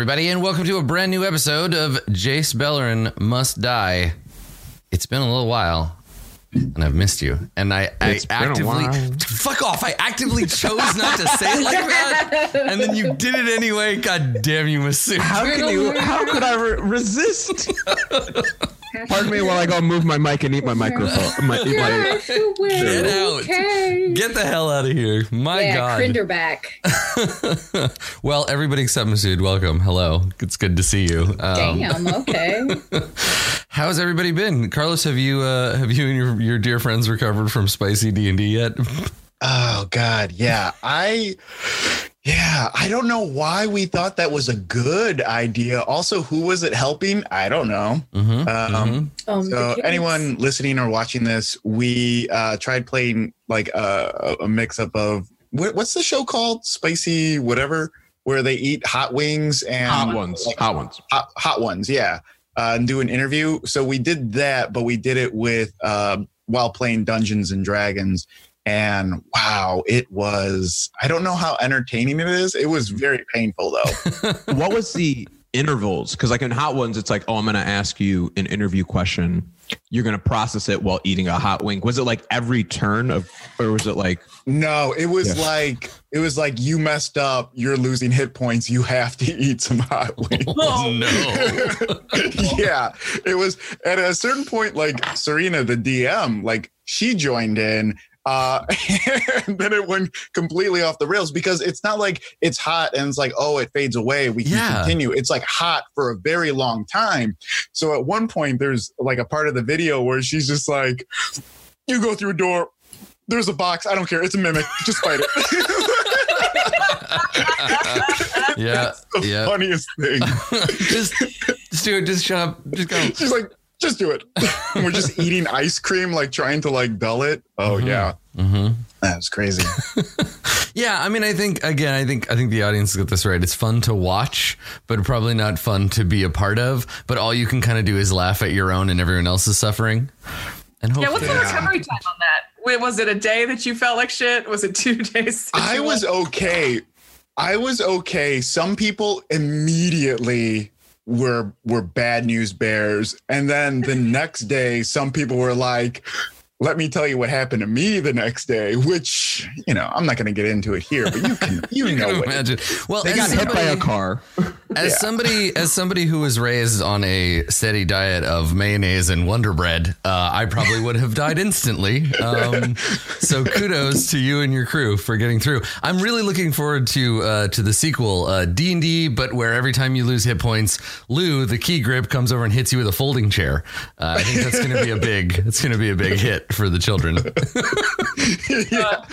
Hello, everybody, and welcome to a brand new episode of Jace Beleren Must Die. It's been a little while, and I've missed you. And I, I It's been a actively fuck off. I actively chose not to say it like that, and then you did it anyway. God damn you, Masood. How can you? How could I re- resist? Pardon me while I go move my mic and eat my microphone. My, eat my, Get out. Okay. Get the hell out of here. My yeah, God. Crinder back. well, everybody except Masood, welcome. Hello. It's good to see you. Um, Damn. Okay. How's everybody been? Carlos, have you uh, have you and your, your dear friends recovered from spicy D and D yet? Oh God, yeah. I yeah, I don't know why we thought that was a good idea. Also, who was it helping? I don't know. Mm-hmm. Um, Um, so the anyone listening or watching this, we uh tried playing like a, a mix up of what, what's the show called? Spicy whatever, where they eat hot wings and hot ones. Hot ones. hot, hot ones yeah uh, and do an interview so we did that but we did it with um, while playing dungeons and dragons and wow it was i don't know how entertaining it is it was very painful though What was the intervals? Because like in hot ones, it's like, oh, I'm going to ask you an interview question. You're going to process it while eating a hot wing. Was it like every turn of, or was it like? no it was Yeah. like it was like you messed up you're losing hit points you have to eat some hot oh, wings Oh no. yeah, it was at a certain point, like Serena, the DM, like she joined in. Uh, and then it went completely off the rails because it's not like it's hot and it's like, oh, it fades away. We can Yeah. continue. It's like hot for a very long time. So at one point, there's like a part of the video where she's just like, you go through a door, there's a box. I don't care. It's a mimic. Just fight it. yeah. the Yeah. funniest thing. just just do it. Just shut up. Just go. She's like, just do it. And we're just eating ice cream, like trying to like dull it. Oh Mhm. yeah, Mm-hmm. that was crazy. Yeah, I mean, I think again, I think I think the audience got this right. It's fun to watch, but probably not fun to be a part of. But all you can kind of do is laugh at your own and everyone else's suffering. And Yeah, what's the recovery time on that? Wait, was it a day that you felt like shit? Was it two days? I was okay. I was okay. Some people immediately were were bad news bears, and then the next day, some people were like. Let me tell you what happened to me the next day, which you know I'm not going to get into it here, but you can you, you know can what imagine. Well, They as got hit by a car. As Yeah. somebody, as somebody who was raised on a steady diet of mayonnaise and Wonder Bread, uh, I probably would have died instantly. Um, so kudos to you and your crew for getting through. I'm really looking forward to uh, to the sequel, uh, D and D, but where every time you lose hit points, Lou, the key grip, comes over and hits you with a folding chair. Uh, I think that's going to be a big, it's going to be a big hit for the children. yeah.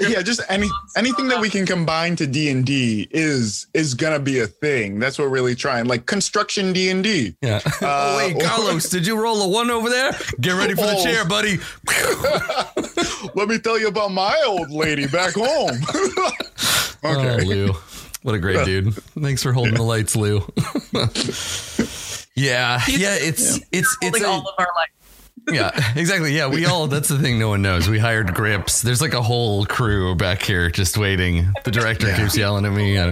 Yeah just any anything that we can combine to d&d is is gonna be a thing that's what we're really trying like construction d&d Yeah. Uh, oh wait, Carlos, did you roll a one over there? Get ready for the Oh. chair, buddy. let me tell you about my old lady back home Oh, okay Lou. What a great dude. Thanks for holding the lights, Lou. yeah. Yeah, it's it's it's holding a, all of our life. Yeah, exactly. Yeah, we all that's the thing no one knows. We hired grips. There's like a whole crew back here just waiting. The director Yeah. keeps yelling at me. I-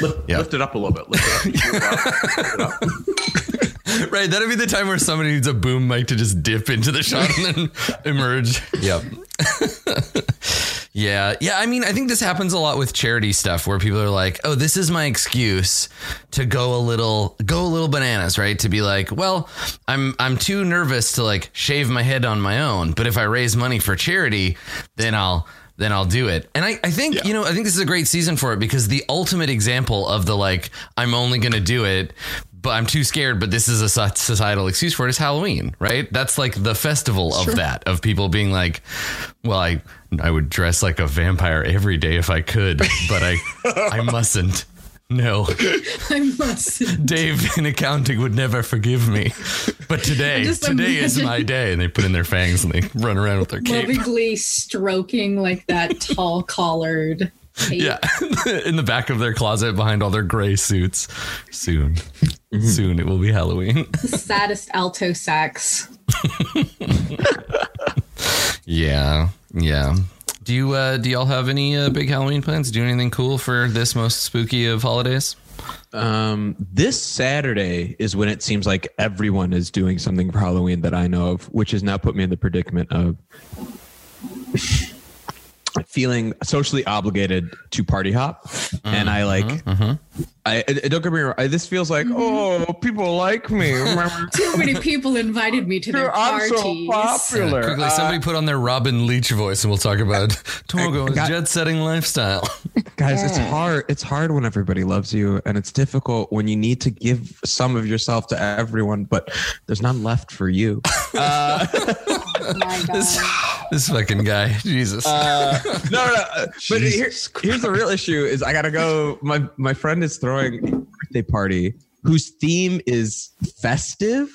Lift, Yeah. lift it up a little bit. Lift it up. Lift it up. right, that'd be the time where somebody needs a boom mic to just dip into the shot and then emerge. Yep. yeah. Yeah. I mean, I think this happens a lot with charity stuff where people are like, oh, this is my excuse to go a little go a little bananas, right? To be like, well, I'm I'm too nervous to like shave my head on my own. But if I raise money for charity, then I'll then I'll do it. And I, I think, Yeah. you know, I think this is a great season for it because the ultimate example of the like, I'm only going to do it, but I'm too scared, but this is a societal excuse for it is Halloween, right? That's like the festival of that, of people being like, well, I, I would dress like a vampire every day if I could, but I, I mustn't. No, I must. Dave in accounting would never forgive me. But today, today is my day. And they put in their fangs and they run around with their cape. Lovingly stroking like that tall collared. cape. Yeah, in the back of their closet behind all their gray suits. Soon, soon it will be Halloween. Saddest alto sax. Yeah, yeah. Do you uh, do y'all have any uh, big Halloween plans? Do anything cool for this most spooky of holidays? Um, this Saturday is when it seems like everyone is doing something for Halloween that I know of, which has now put me in the predicament of feeling socially obligated to party hop. And I like, I, I- don't get me wrong. I, this feels like, oh, people like me. Too many people invited me to their I'm so parties. popular. Quickly, Uh, somebody put on their Robin Leach voice, and we'll talk about Togo's jet-setting lifestyle. guys it's hard it's hard when everybody loves you and it's difficult when you need to give some of yourself to everyone but there's none left for you uh, Oh my God. this fucking guy, Jesus. uh, no no, no uh, but here, here's the real issue is i gotta go my my friend is throwing a birthday party whose theme is festive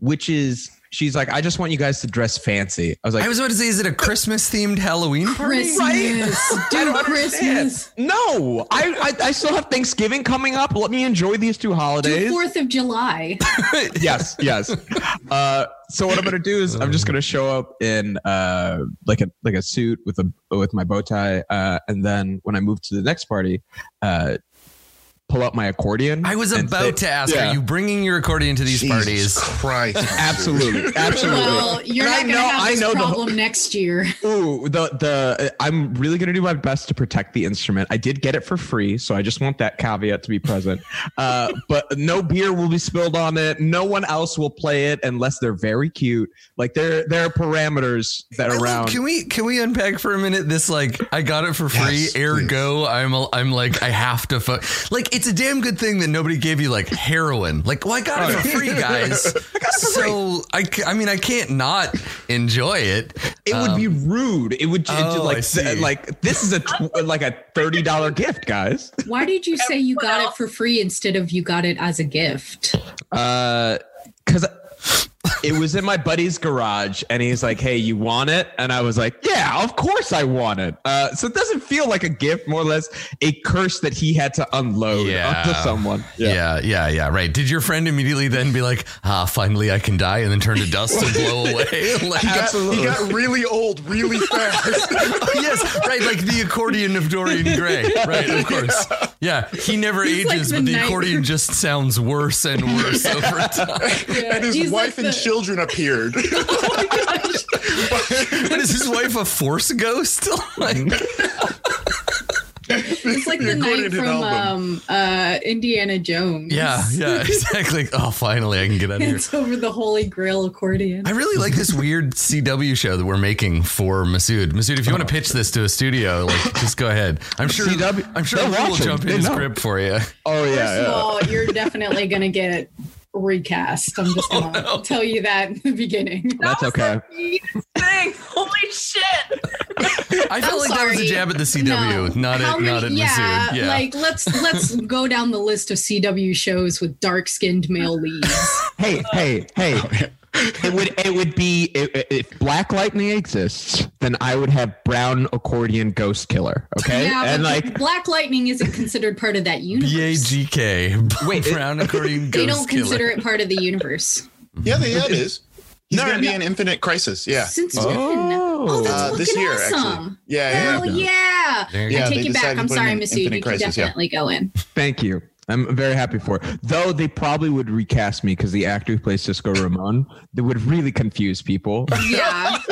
which is she's like i just want you guys to dress fancy i was like I was about to say, is it a Christmas-themed Halloween party? Christmas. I Dude, don't. Christmas. no I, I i still have thanksgiving coming up let me enjoy these two holidays 4th of July. yes, yes. Uh, so what I'm gonna do is I'm just gonna show up in uh, like a like a suit with a with my bow tie, uh, and then when I move to the next party, uh, pull out my accordion. I was about say- to ask, Yeah. are you bringing your accordion to these Jesus parties? Christ. Absolutely, absolutely. Well, you're And not I going to know- have I this know the- problem next year. Ooh, the the I'm really gonna do my best to protect the instrument. I did get it for free, so I just want that caveat to be present. Uh, but no beer will be spilled on it. No one else will play it unless they're very cute. Like there there are parameters that are around. Can we can we unpack for a minute this like I got it for free Yes, ergo I'm a, I'm like I have to fuck like it's a damn good thing that nobody gave you like heroin like well I got it for free guys so I, I mean I can't not enjoy it It would be rude. It would it- oh, I like see. like this is a tw- like a thirty dollar gift, guys. Why did you say you got it for free instead of you got it as a gift? Uh, because it was in my buddy's garage, and he's like, "Hey, you want it?" And I was like, "Yeah, of course I want it." Uh, so it doesn't feel like a gift, more or less a curse that he had to unload Yeah. onto someone. yeah. yeah yeah yeah. right did your friend immediately then be like ah finally I can die and then turn to dust and blow away like, He got, Absolutely. he got really old really fast. Oh, yes, right. Like the accordion of Dorian Gray. Right, of course. Yeah, he never He's like ages, the but the night- accordion just sounds worse and worse over time. and his He's wife like and the- children appeared. But is his wife a force ghost? like, It's like the accordion night from um, uh, Indiana Jones. yeah, yeah, exactly. Oh, finally, I can get out of here. It's over the Holy Grail accordion. I really like this weird CW show that we're making for Masood. Masood, if you want to pitch this to a studio, like just go ahead. I'm sure. CW I'm sure they're Lou will watching. jump in They his know. script for you. Oh yeah, First of all, you're definitely going to get recast. I'm just oh, going to no. tell you that in the beginning. That's okay. Thing. Holy shit. I felt I'm like that was a jab at the CW, No. not How at not at many- yeah, Masood. Yeah. like let's let's go down the list of CW shows with dark-skinned male leads. Hey, hey, hey. It would it would be if, if Black Lightning exists, then I would have Brown Accordion Ghost Killer. Okay, Yeah, and like Black Lightning isn't considered part of that universe. BAGK. Wait, it- Brown accordion Ghost Killer. They don't killer. consider it part of the universe. yeah, they, yeah, it is. He's No, going to no. be in Infinite Crisis. Yeah. Since Oh. when? Oh, that's Uh, this year, awesome. actually. Yeah, yeah. Hell yeah. There Yeah, I they take it back. I'm sorry, him in Infinite You can Crisis, yeah. definitely go in. Thank you. I'm very happy for it. Though they probably would recast me because the actor who plays Cisco Ramon, that would really confuse people. Yeah.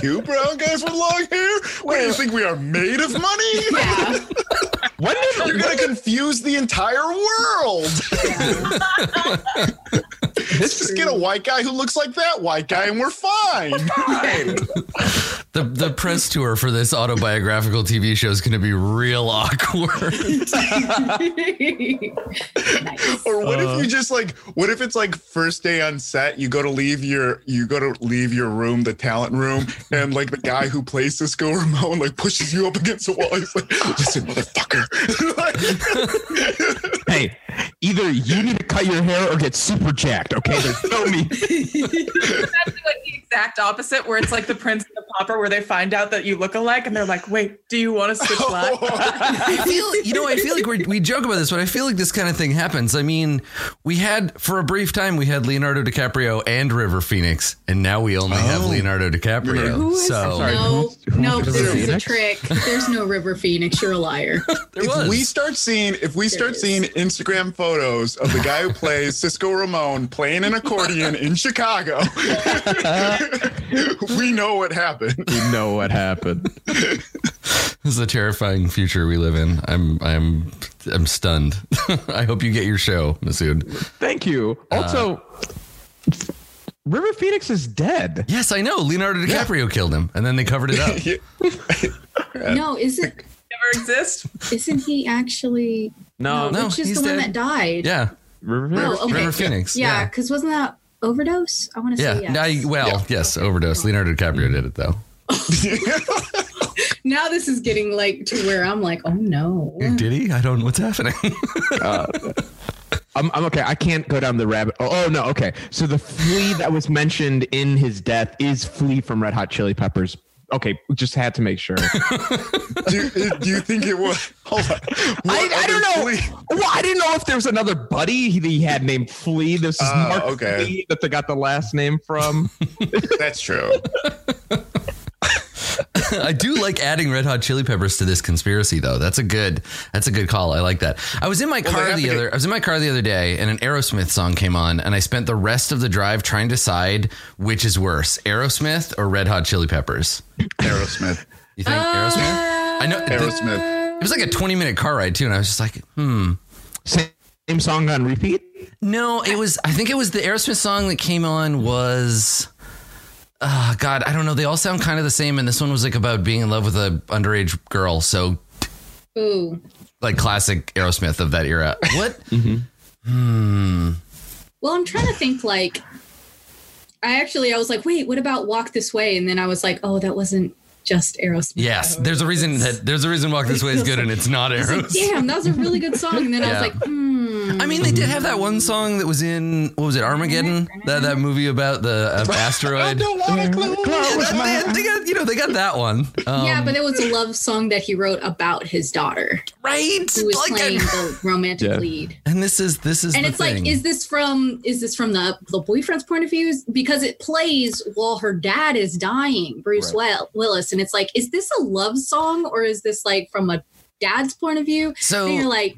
Two brown guys with long hair? What do you think we are made of money? Yeah. when did You're going to confuse the entire world. Let's Just get a white guy who looks like that white guy and we're fine. The the press tour for this autobiographical TV show is going to be real awkward. nice. Or what if uh. you just like what if it's like first day on set, you go to leave your you go to leave your room, the talent room, and like the guy who plays Cisco Ramon like pushes you up against the wall. He's like, listen, motherfucker. Like, hey, either you need to cut your hair or get super jacked. Okay, there's no me. That's what he exact opposite, where it's like the Prince and the Pauper, where they find out that you look alike, and they're like, "Wait, do you want to switch lives?" I feel, you know, I feel like we we joke about this, but I feel like this kind of thing happens. I mean, we had for a brief time we had Leonardo DiCaprio and River Phoenix, and now we only have Oh. Leonardo DiCaprio. Who is so sorry. no, who's- who's no, River this is a trick. There's no River Phoenix. You're a liar. there if was. we start seeing if we There start is. seeing Instagram photos of the guy who plays Cisco Ramon playing an accordion in Chicago, we know what happened. We know what happened. this is a terrifying future we live in. I'm I'm I'm stunned. I hope you get your show, Masood. Thank you. Uh, also, River Phoenix is dead. Yes, I know. Leonardo DiCaprio killed him, and then they covered it up. No, isn't Never exist. isn't he actually? No, no. which is he's the one that died. yeah, River oh, Phoenix. Oh, okay. River Phoenix. Yeah, Yeah. because wasn't that overdose? I want to Yeah. say yes. Now, you- well, Yeah. yes, overdose. Leonardo DiCaprio did it though. now this is getting like to where I'm like, oh no. Did he? I don't know what's happening. Uh, I'm, I'm okay. I can't go down the rabbit. Oh, oh no. Okay. So the flea that was mentioned in his death is flea from Red Hot Chili Peppers. Okay, just had to make sure. do, do you think it was? Hold on. I, I don't know. flea- Well, I didn't know if there was another buddy he, he had named Flea. This is Oh, Mark okay. Flea that they got the last name from. That's true. I do like adding Red Hot Chili Peppers to this conspiracy, though. That's a good. That's a good call. I like that. I was in my they car have the to get- other. I was in my car the other day, and an Aerosmith song came on, and I spent the rest of the drive trying to decide which is worse, Aerosmith or Red Hot Chili Peppers. Aerosmith. You think Aerosmith? I know. the- Aerosmith. it was like a twenty minute car ride too, and I was just like, hmm. Same, same song on repeat. No, it was. I think it was the Aerosmith song that came on was. Uh, God, I don't know. They all sound kind of the same, and this one was like about being in love with a underage girl. So Ooh. like classic Aerosmith of that era. What? Well, I'm trying to think like I actually I was like, wait, what about Walk This Way? And then I was like, oh, that wasn't just Aerosmith. yes, there's a reason that there's a reason Walk This Way is good, and it's not I was like, damn, that was a really good song. And then I was like, hmm. I mean, they did have that one song that was in what was it, Armageddon? That that movie about the uh, I asteroid. don't want to close. That- they, they got you know they got that one. Um, yeah, but it was a love song that he wrote about his daughter, right. who was Like, playing I- the romantic Yeah. lead. and this is this is And the it's thing. like, is this from is this from the the boyfriend's point of view? Because it plays while her dad is dying, Bruce Will- Willis, and it's like, is this a love song or is this like from a dad's point of view? so and you're like,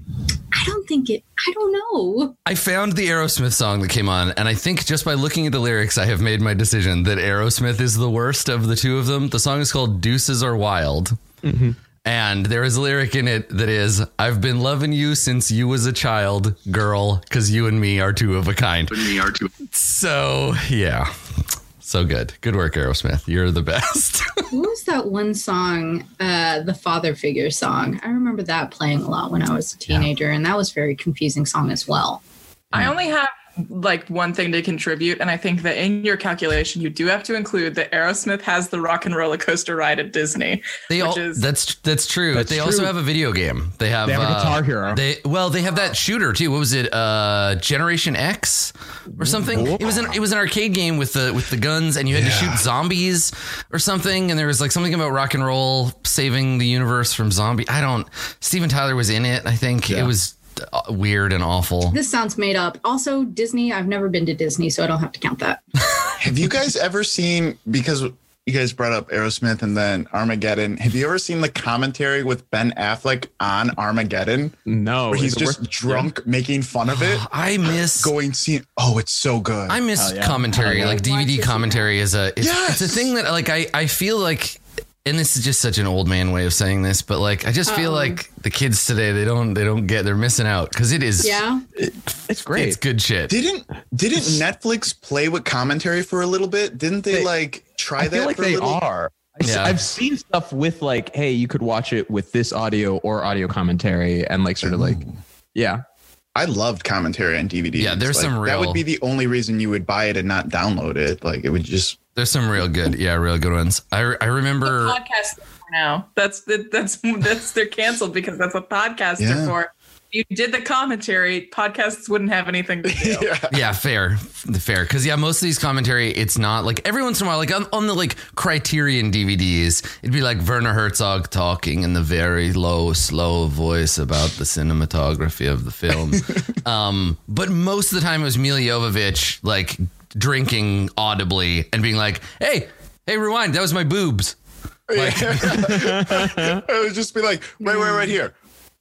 I don't think it. I don't know. I found the Aerosmith song that came on, and I think just by looking at the lyrics, I have made my decision that Aerosmith is the worst of the two of them. The song is called Deuces Are Wild. Mm-hmm. And there is a lyric in it that is, I've been loving you since you was a child, girl, because you and me are two of a kind. Me are too. So, yeah. So good. Good work, Aerosmith. You're the best. What was that one song? Uh, the father figure song. I remember that playing a lot when I was a teenager, and that was a very confusing song as well. I only have like one thing to contribute, and I think that in your calculation, you do have to include that Aerosmith has the Rock and Roller Coaster ride at Disney. They all is, that's that's true. That's they also have a video game. They have, They have a uh, Guitar Hero. They well, they have that shooter too. What was it? Uh, Generation X or something. It was an it was an arcade game with the with the guns, and you had to shoot zombies or something. And there was like something about rock and roll saving the universe from zombie. I don't. Steven Tyler was in it. I think it was Uh, weird and awful. This sounds made up. Also, Disney. I've never been to Disney, so I don't have to count that. Have you guys ever seen because you guys brought up Aerosmith and then Armageddon? Have you ever seen the commentary with Ben Affleck on Armageddon? No, Where he's just worth- drunk making fun of it. I miss Going see oh, it's so good. I miss Hell yeah. commentary. Hell yeah. Like DVD commentary is a it's, Yes. it's a thing that like I I feel like and this is just such an old man way of saying this, but like I just feel Uh-oh. like the kids today they don't they don't get they're missing out because it is Yeah. It's great. it's good shit. didn't didn't Netflix play with commentary for a little bit? Didn't they, They- like try I that feel like for a they little? are. I've seen stuff with like, hey, you could watch it with this audio or audio commentary, and like sort of like, yeah, I loved commentary on DVD. Yeah, there's Like, some That would be the only reason you would buy it and not download it. Like it would just. There's some real good yeah real good ones. I I remember podcast now. That's that, that's that's they're canceled because that's what podcasts Yeah. are for. you did the commentary, podcasts wouldn't have anything to do. yeah. Yeah, fair, fair. Because yeah, most of these commentary, it's not like every once in a while, like on, on the like Criterion DVDs, it'd be like Werner Herzog talking in the very low, slow voice about the cinematography of the film. um, but most of the time, it was Milla Jovovich like drinking audibly and being like, "Hey, hey, rewind, that was my boobs." it would just be like, wait, wait, right here.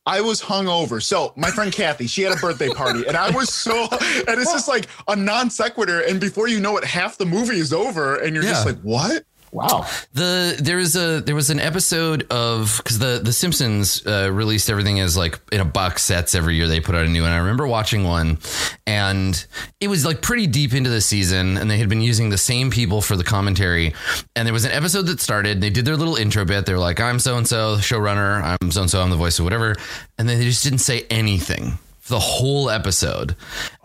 I was hungover. So my friend Kathy, she had a birthday party, and I was so, and it's just like a non sequitur. And before you know it, half the movie is over, and you're just like, what? Wow. The there was a there was an episode of because the the Simpsons uh, released everything as like in a box sets every year they put out a new one. I remember watching one, and it was like pretty deep into the season, and they had been using the same people for the commentary. And there was an episode that started. They did their little intro bit. They were like, "I'm so and so, showrunner. I'm so and so. I'm the voice of whatever," and then they just didn't say anything the whole episode.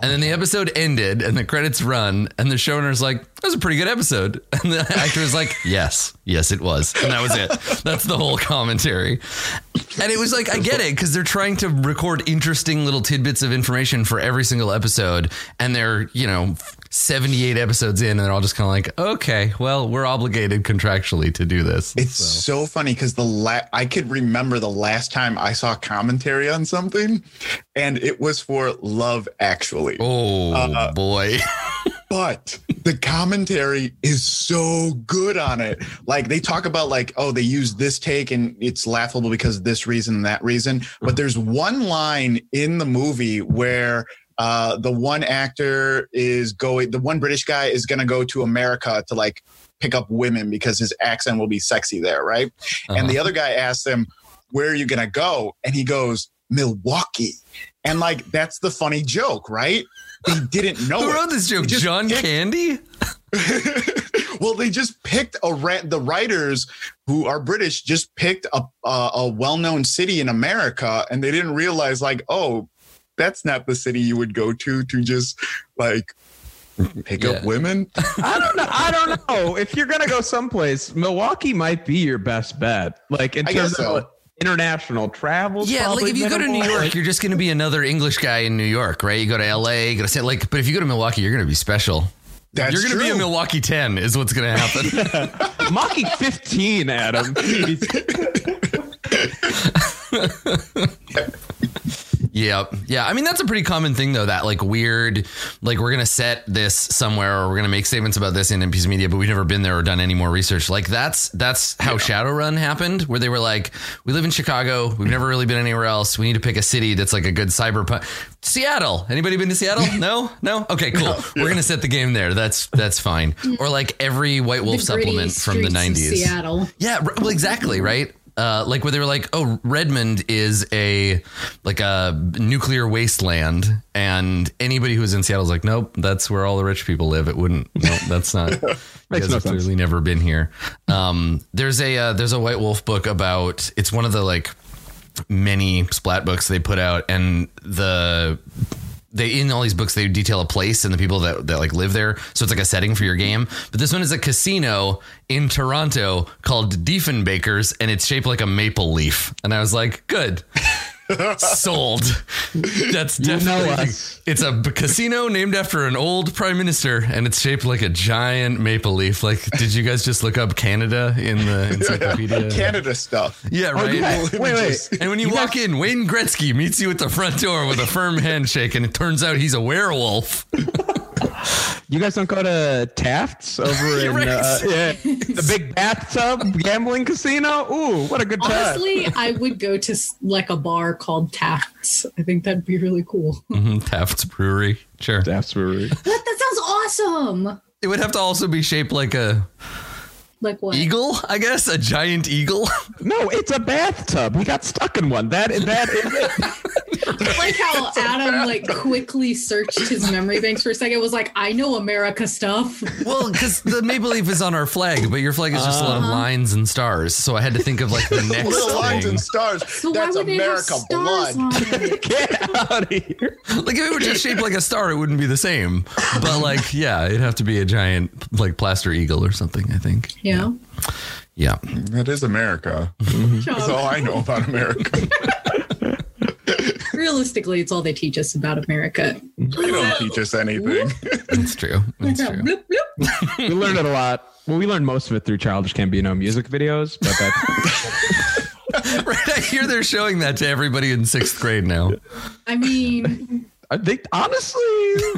And then the episode ended and the credits run and the showrunner's like, that was a pretty good episode. And the actor was like, yes, yes, it was. And that was it. That's the whole commentary. And it was like, I get it because they're trying to record interesting little tidbits of information for every single episode. And they're, you know, 78 episodes in and they're all just kind of like, okay, well, we're obligated contractually to do this. It's so, funny because the la- I could remember the last time I saw commentary on something, and it was for Love Actually. Oh Uh, boy. but the commentary is so good on it. Like they talk about like, oh, they use this take and it's laughable because of this reason and that reason. But there's one line in the movie where uh, the one actor is going, the one British guy is going to go to America to like pick up women because his accent will be sexy there, right? And the other guy asks him, "Where are you going to go?" And he goes, "Milwaukee." And like that's the funny joke, right? They didn't know Who it. wrote this joke? Just John picked- Candy? well, they just picked a ra- the writers who are British just picked a a, a well known city in America, and they didn't realize like, oh, that's not the city you would go to to just like pick up women. I don't know. I don't know. If you're gonna go someplace, Milwaukee might be your best bet. Like in I terms guess of so. like, international travel. Yeah, like if you go to New York, you're just going to be another English guy in New York, right? You go to LA, you go to say like, but if you go to Milwaukee, you're going to be special. That's you're going to be a. Milwaukee 10 is what's going to happen. Milwaukee 15, Adam. Yeah. Yeah. I mean, that's a pretty common thing though, that like weird, like we're going to set this somewhere or we're going to make statements about this in NPC media, but we've never been there or done any more research. Like that's, that's how Shadowrun happened where they were like, we live in Chicago. We've never really been anywhere else. We need to pick a city that's like a good cyberpunk. Seattle. Anybody been to Seattle? No, no. Okay, cool. We're going to set the game there. That's, that's fine. Or like every White Wolf supplement from the 90s. Seattle. Yeah, well, exactly, right? Uh, like where they were like, "Oh, Redmond is a like a nuclear wasteland," and anybody who's in Seattle's like, "Nope, that's where all the rich people live." It wouldn't. No, that's not. Makes no sense. clearly never been here. Um, there's a uh, there's a White Wolf book about. It's one of the like many splat books they put out, and the they in all these books they detail a place and the people that, that like live there. So it's like a setting for your game. But this one is a casino in toronto called diefenbakers and it's shaped like a maple leaf. And i was like good sold that's know definitely us. it's a b- casino named after an old prime minister and it's shaped like a giant maple leaf like did you guys just look up canada in the encyclopedia Canada stuff. yeah right yeah. Wait, wait. and when you, walk in, Wayne Gretzky meets you at the front door with a firm handshake, and it turns out he's a werewolf. You guys don't go to Taft's over in right. uh, yeah, the big bathtub gambling casino? Ooh, what a good time. Honestly, I would go to like a bar called Taft's. I think that'd be really cool. Mhm, Taft's Brewery. Sure. Taft's Brewery. What? That sounds awesome. It would have to also be shaped like a Like what? eagle, I guess, a giant eagle. No, it's a bathtub. We got stuck in one. That that is it. like how Adam like quickly searched his memory banks for a second. Was like, I know America stuff. well, because the maple leaf is on our flag, but your flag is just a lot of uh-huh. lines and stars. So I had to think of like the next Little lines and stars. So That's why would they have America stars blood. on it? Get out of here. Like if it were just shaped like a star, it wouldn't be the same. But like, yeah, it'd have to be a giant like plaster eagle or something. I think. Yeah. Yeah. That is America. That's all I know about America. Realistically, it's all they teach us about America. They don't teach us anything. That's true. That's true. Bloop, bloop. we learned it a lot. Well, we learned most of it through Childish Gambino music videos, but that's right. I hear they're showing that to everybody in sixth grade now. I mean, Uh, I think honestly,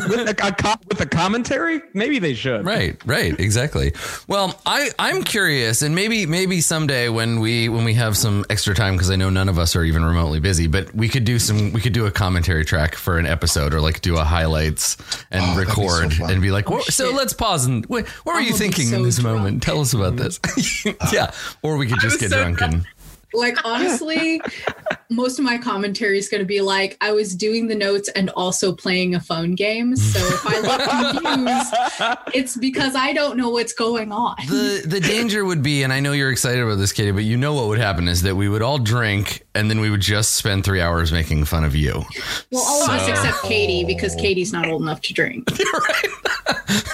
with a, a co- with a commentary, maybe they should. Right, right, exactly. Well, I I'm curious, and maybe maybe someday when we when we have some extra time, because I know none of us are even remotely busy, but we could do some we could do a commentary track for an episode, or like do a highlights and Oh, that'd be so record and be like, Oh, so let's pause and wait, what were you gonna be thinking in this drunk. moment? Tell us about this. yeah, or we could just get so drunk and like honestly, most of my commentary is going to be like I was doing the notes and also playing a phone game. So if I look confused, it's because I don't know what's going on. the the danger would be, and I know you're excited about this, Katie, but you know what would happen is that we would all drink and then we would just spend three hours making fun of you. Well, all of us except Katie because Katie's not old enough to drink.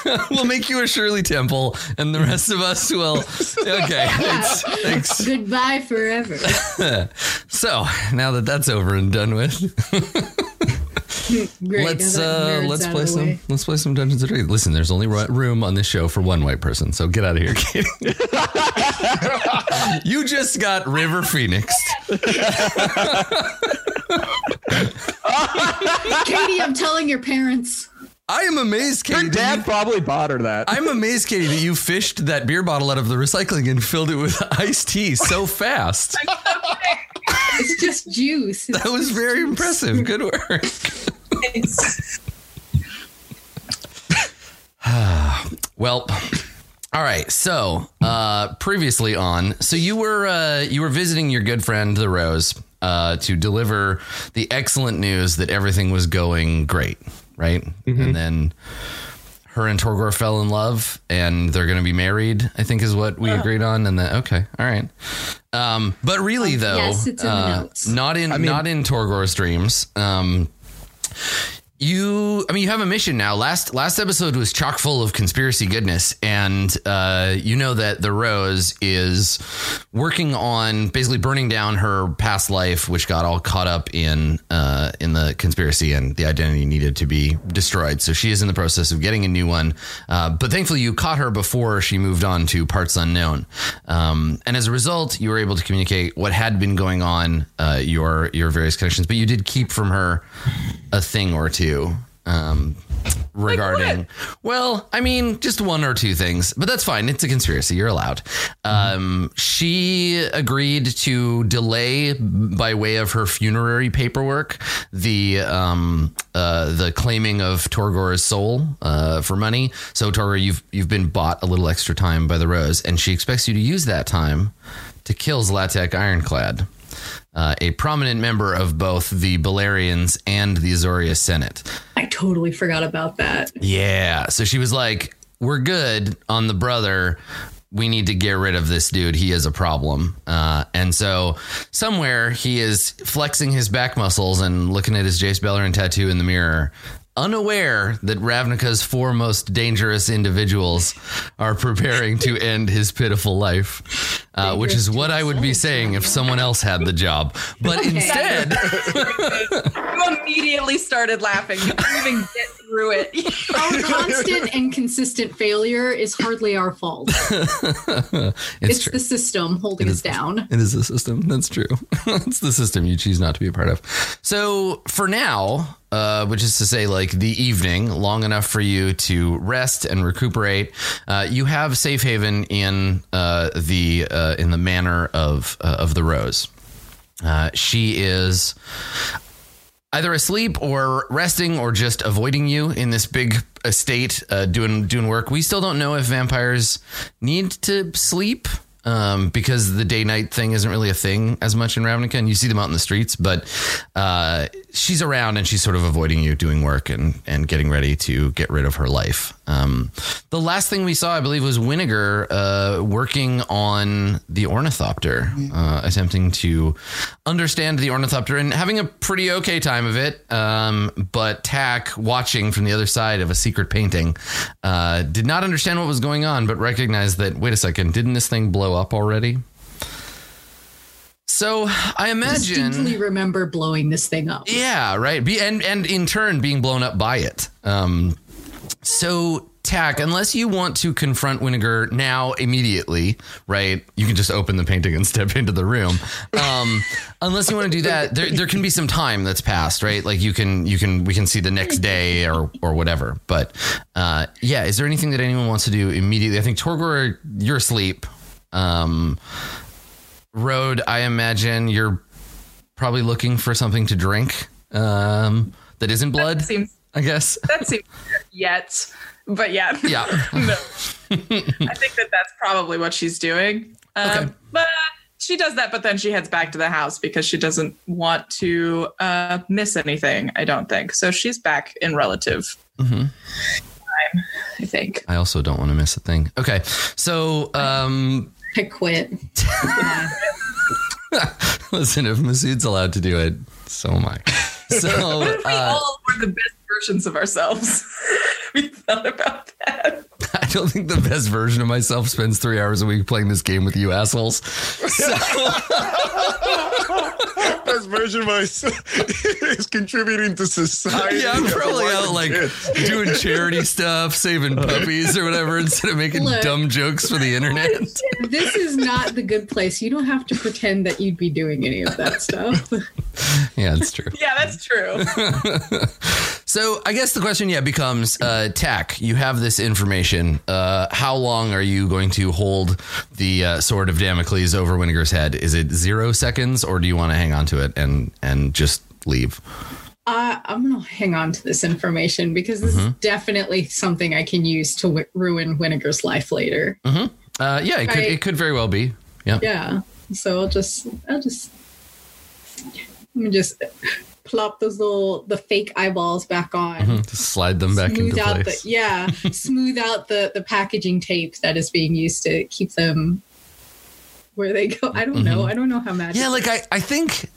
we'll make you a Shirley Temple, and the rest of us will. Okay, thanks. thanks. Goodbye forever. So now that that's over and done with, Great. let's uh, let's play some way. let's play some Dungeons and Dragons. Listen, there's only room on this show for one white person, so get out of here, Katie. you just got River Phoenix. Katie, I'm telling your parents. I am amazed, Katie. Your dad you- probably bought her that. I'm amazed, Katie, that you fished that beer bottle out of the recycling and filled it with iced tea so fast. It's just juice. That was very impressive. Good work. well, all right. So, uh, previously on, so you were uh, you were visiting your good friend the Rose uh, to deliver the excellent news that everything was going great, right? And then her and Torgor fell in love, and they're going to be married. I think is what we agreed on. And then okay, all right. Um, but really, though, yes, it's in uh, not in not in Torgor's dreams. Um, you, I mean, you have a mission now. Last last episode was chock full of conspiracy goodness, and uh, you know that the Rose is working on basically burning down her past life, which got all caught up in uh, in the conspiracy, and the identity needed to be destroyed. So she is in the process of getting a new one. Uh, but thankfully, you caught her before she moved on to parts unknown, um, and as a result, you were able to communicate what had been going on, uh, your your various connections. But you did keep from her a thing or two um, regarding. well, I mean, just one or two things, but that's fine. It's a conspiracy. You're allowed. Um, she agreed to delay by way of her funerary paperwork the um, uh, the claiming of Torgor's soul uh, for money. So Torgor, you've you've been bought a little extra time by the Rose, and she expects you to use that time to kill Zlatek Ironclad uh, a prominent member of both the Balerians and the Azorius Senate. I totally forgot about that. Yeah. So she was like, We're good on the brother. We need to get rid of this dude. He is a problem. Uh, and so somewhere he is flexing his back muscles and looking at his Jace Beleren tattoo in the mirror. Unaware that Ravnica's four most dangerous individuals are preparing to end his pitiful life, uh, which is what I would be saying if someone else had the job. But Okay. instead, You immediately started laughing. You couldn't even get through it. Our constant and consistent failure is hardly our fault. it's, It's the system holding us down. It is the system. That's true. it's the system you choose not to be a part of. So for now, uh, which is to say, like the evening, long enough for you to rest and recuperate, uh, you have safe haven in uh, the uh, in the manor of uh, of the Rose. Uh, she is either asleep or resting or just avoiding you in this big estate doing doing work. We still don't know if vampires need to sleep um, because the day night thing isn't really a thing as much in Ravnica, and you see them out in the streets. But uh, she's around and she's sort of avoiding you, doing work and and getting ready to get rid of her life. Um, the last thing we saw, I believe, was Winnegar uh, working on the ornithopter, uh, attempting to understand the ornithopter and having a pretty okay time of it. Um, but Tack, watching from the other side of a secret painting, uh, did not understand what was going on, but recognized that wait a second, didn't this thing blow up already? So I imagine Distinctly remember blowing this thing up. Yeah, right. Be and and in turn being blown up by it. Um, so Tack, unless you want to confront Winnegar now immediately, right? You can just open the painting and step into the room. Um, unless you want to do that, there there can be some time that's passed, right? Like you can you can we can see the next day or or whatever. But uh, yeah, is there anything that anyone wants to do immediately? I think Torgor, you're asleep. Um, Road, I imagine you're probably looking for something to drink um, that isn't blood. Seems I guess. that seems yet, but yeah, Yeah. no. I think that that's probably what she's doing. Um, Okay. But she does that, but then she heads back to the house because she doesn't want to uh, miss anything. I don't think so. She's back in relative Mhm. time. I think. I also don't want to miss a thing. Okay, so um, I quit. listen, if Masood's allowed to do it, so am I. So What if we uh, all were the best versions of ourselves? we thought about that. I don't think the best version of myself spends three hours a week playing this game with you assholes. So Best version of myself is contributing to society. yeah, I'm probably out like kids? doing charity stuff, saving puppies or whatever, instead of making Look. dumb jokes for the internet. This is not the good place. You don't have to pretend that you'd be doing any of that stuff. Yeah, it's true. Yeah, that's true. So I guess the question, yeah, becomes uh, Tack. You have this information. Uh, how long are you going to hold the uh, sword of Damocles over Winnegar's head? Is it zero seconds, or do you want to hang on to it and and just leave? Uh, I'm gonna hang on to this information because this is definitely something I can use to w- ruin Winnegar's life later. Uh, yeah, it could Right. it could very well be. Yeah. Yeah, so I'll just I'll just let me just plop those little the fake eyeballs back on. Just slide them back smooth into out place. the yeah smooth out the the packaging tape that is being used to keep them where they go i don't know i don't know how magic Mm-hmm. Yeah, like I, I think,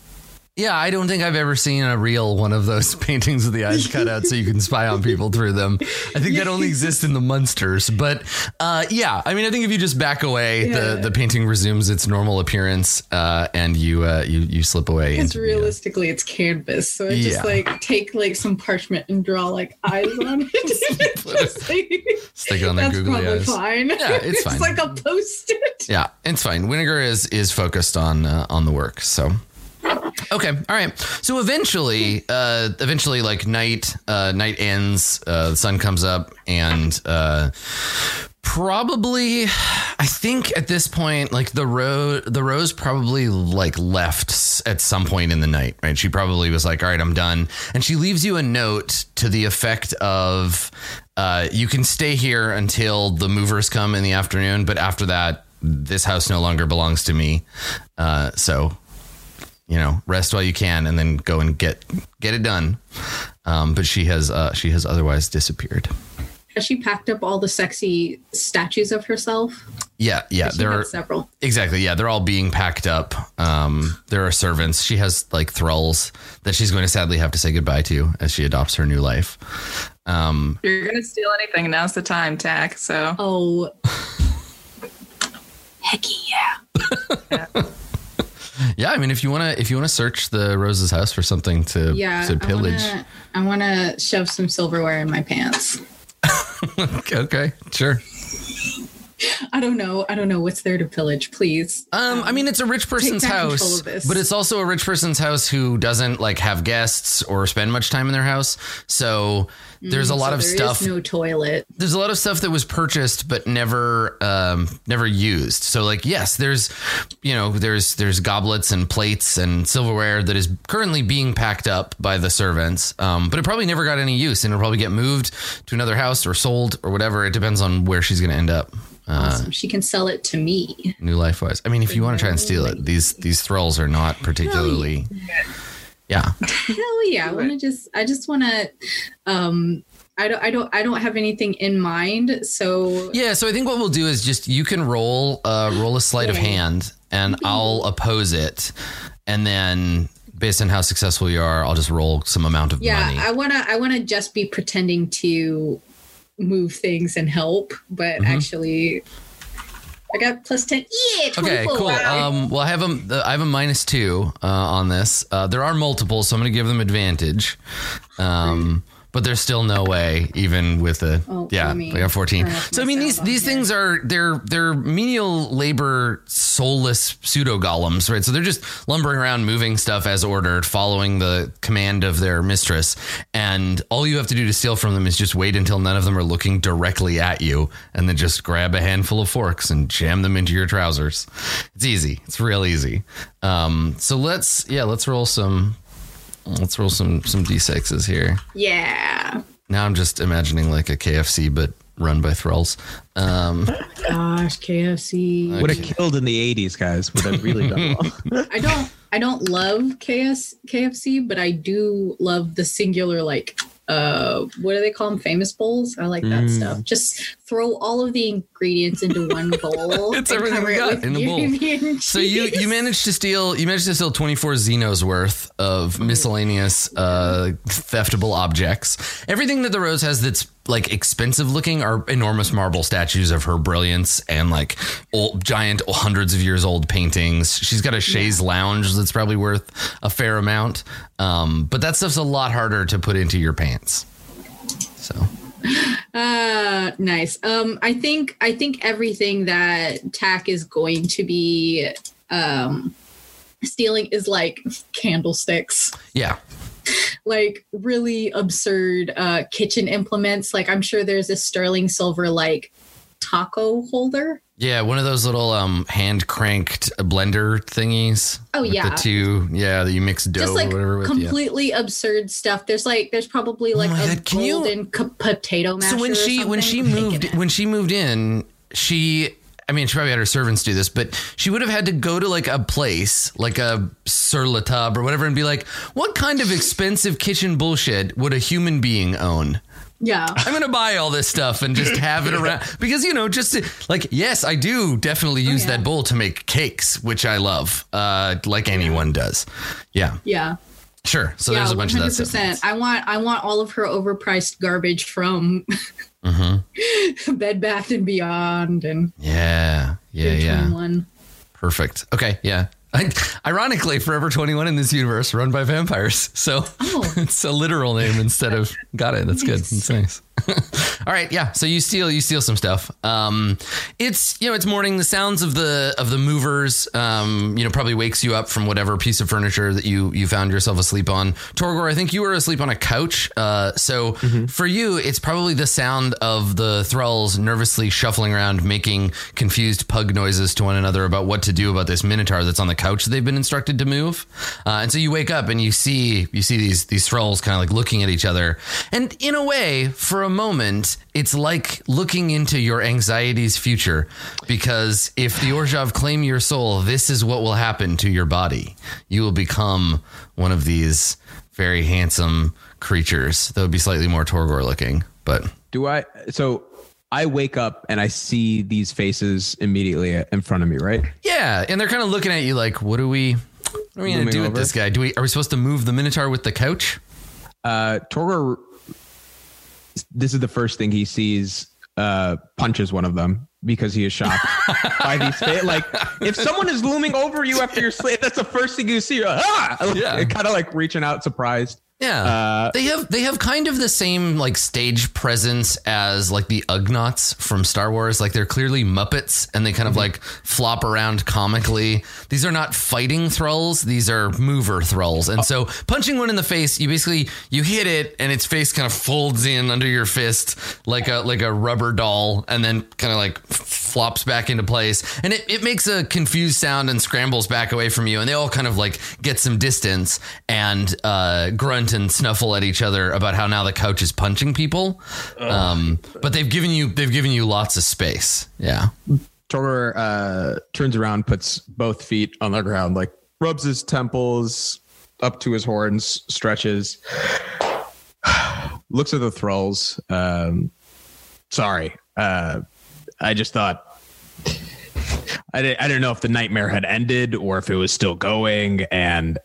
yeah, I don't think I've ever seen a real one of those paintings with the eyes cut out so you can spy on people through them. I think that only exists in the Munsters. But uh, yeah, I mean, I think if you just back away, Yeah. the, the painting resumes its normal appearance uh, and you, uh, you you slip away. because the, uh, realistically it's canvas so i just Yeah. like take like some parchment and draw like eyes on it Just, like, Stick it on that's googly eyes. fine Yeah, it's fine. like a post-it Yeah, it's fine. Winnegar is is focused on uh, on the work. So okay, all right. So eventually, uh, eventually, like night uh, night ends, uh, the sun comes up, and uh, probably, I think at this point, like the road, the rose probably like left at some point in the night. Right? She probably was like, "All right, I'm done," and she leaves you a note to the effect of. Uh, you can stay here until the movers come in the afternoon, but after that, this house no longer belongs to me. Uh, so, you know, rest while you can, and then go and get get it done. Um, but she has uh, she has otherwise disappeared. has she packed up all the sexy statues of herself Yeah, yeah, there are several exactly. Yeah, they're all being packed up. Um, there are servants. She has like thralls that she's going to sadly have to say goodbye to as she adopts her new life. Um, you're gonna steal anything, now's the time, Tack. So oh hecky yeah yeah, I mean, if you want to, if you want to search the Rose's house for something to Yeah, to pillage, I want to shove some silverware in my pants. okay, sure. I don't know. I don't know what's there to pillage. Please. Um, I mean, it's a rich person's house, but it's also a rich person's house who doesn't like have guests or spend much time in their house. So there's a lot So of stuff. no toilet. there's a lot of stuff that was purchased but never, um, never used. So like, yes, there's, you know, there's there's goblets and plates and silverware that is currently being packed up by the servants, um, but it probably never got any use, and it'll probably get moved to another house or sold or whatever. It depends on where she's going to end up. Uh, Awesome. She can sell it to me. new life wise. I mean, if you want to try and steal it, these these thralls are not particularly. Yeah, Hell yeah! I want to just. I just want to. Um, I don't. I don't. I don't have anything in mind. So yeah. So I think what we'll do is just you can roll uh, roll a sleight of hand, and I'll oppose it, and then based on how successful you are, I'll just roll some amount of yeah, money. I want to. I want to just be pretending to move things and help, but Mm-hmm. actually, I got plus ten. Yeah, Okay, 24. cool. Um, well, I have a I have a minus two uh, on this. Uh, there are multiples, so I'm going to give them advantage. Um, but there's still no way, even with a Oh, yeah, I got 14. So I mean, these these here. things are they're they're menial labor, soulless pseudo golems, right? So they're just lumbering around, moving stuff as ordered, following the command of their mistress, and all you have to do to steal from them is just wait until none of them are looking directly at you, and then just grab a handful of forks and jam them into your trousers. It's easy. It's real easy. Um, so let's yeah, let's roll some. Let's roll some some d6s here. Yeah. Now I'm just imagining like a KFC, but run by thralls. Um, Gosh, KFC. Would have killed in the 80s, guys. Would have really done well. I don't I don't love KS KFC, but I do love the singular like uh what do they call them famous bowls i like that Mm. stuff just throw all of the ingredients into one bowl It's everything we got in the bowl. So you you managed to steal you managed to steal 24 Zinos worth of miscellaneous uh, theftable objects. Everything that the rose has that's like expensive looking are enormous marble statues of her brilliance and like old giant hundreds of years old paintings. She's got a chaise lounge that's probably worth a fair amount. Um, but that stuff's a lot harder to put into your pants. So Uh, nice. Um, I think I think everything that tac is going to be um stealing is like candlesticks, yeah. like really absurd uh kitchen implements. Like I'm sure there's a sterling silver like taco holder. Yeah, one of those little um hand cranked blender thingies. Oh, yeah. the two yeah that you mix dough Just like or whatever with. yeah. completely absurd stuff. There's like there's probably like my a God, you- golden co- potato masher. So when she when she moved when she moved in, she I mean she probably had her servants do this, but she would have had to go to like a place like a Sur La Table or whatever and be like, what kind of expensive kitchen bullshit would a human being own? Yeah. I'm gonna buy all this stuff and just have it around because you know, just to, like yes, I do definitely use Oh, yeah. that bowl to make cakes, which I love, uh, like anyone does. Yeah, Yeah. sure. So yeah, there's a bunch of that stuff. I want I want all of her overpriced garbage from Mm-hmm. Bed Bath and Beyond and Yeah, yeah, yeah. Perfect. Okay, yeah. I, ironically, Forever 21 in this universe run by vampires. So Oh. it's a literal name instead of got it. That's good. That's nice. All right, yeah. So you steal you steal some stuff. Um it's you know, it's morning. The sounds of the of the movers um, you know, probably wakes you up from whatever piece of furniture that you you found yourself asleep on. Torgor, I think you were asleep on a couch. Uh so for you, it's probably the sound of the thralls nervously shuffling around, making confused pug noises to one another about what to do about this minotaur that's on the couch that they've been instructed to move. Uh, and so you wake up and you see you see these these thralls kind of like looking at each other. And in a way, for a moment, it's like looking into your anxiety's future. Because if the Orzhov claim your soul, this is what will happen to your body. You will become one of these very handsome creatures that would be slightly more Torgor looking. But Do I? So I wake up and I see these faces immediately in front of me, right? yeah, and they're kind of looking at you like, what are we what are we gonna Looming do with over? this guy? Do we are we supposed to move the Minotaur with the couch? Uh, Torgor, this is the first thing he sees. Uh, punches one of them because he is shocked by these. Fa- like, if someone is looming over you after you're sleep, that's the first thing you see. You're like, ah, Yeah. kind of like reaching out, surprised. Yeah. Uh, they have they have kind of the same like stage presence as like the Ugnaughts from Star Wars. Like they're clearly Muppets and they kind of like flop around comically. These are not fighting thralls, these are mover thralls. And so punching one in the face, you basically you hit it and its face kind of folds in under your fist like a like a rubber doll and then kind of like flops back into place. And it, it makes a confused sound and scrambles back away from you and they all kind of like get some distance and uh, grunt and snuffle at each other about how now the couch is punching people. Um, but they've given you they've given you lots of space. Yeah. Torgor uh, turns around, puts both feet on the ground, like rubs his temples up to his horns, stretches, looks at the thralls. Um, sorry, uh, I just thought I didn't, I didn't know if the nightmare had ended or if it was still going, and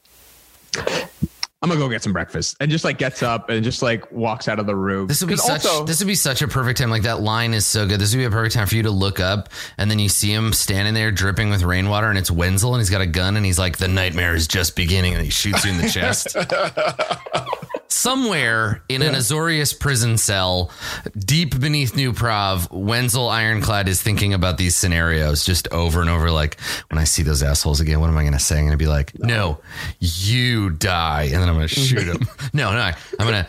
I'm gonna go get some breakfast, and just like gets up and just like walks out of the room. This would be 'Cause such. also- this would be such a perfect time. Like that line is so good. This would be a perfect time for you to look up, and then you see him standing there dripping with rainwater, and it's Wenzel, and he's got a gun, and he's like, "The nightmare is just beginning," and he shoots you in the chest. Somewhere in an Azorius prison cell, deep beneath New Prahv, Wenzel Ironclad is thinking about these scenarios just over and over. Like, when I see those assholes again, what am I going to say? I'm going to be like, no, you die. And then I'm going to shoot him. no, no, I'm going to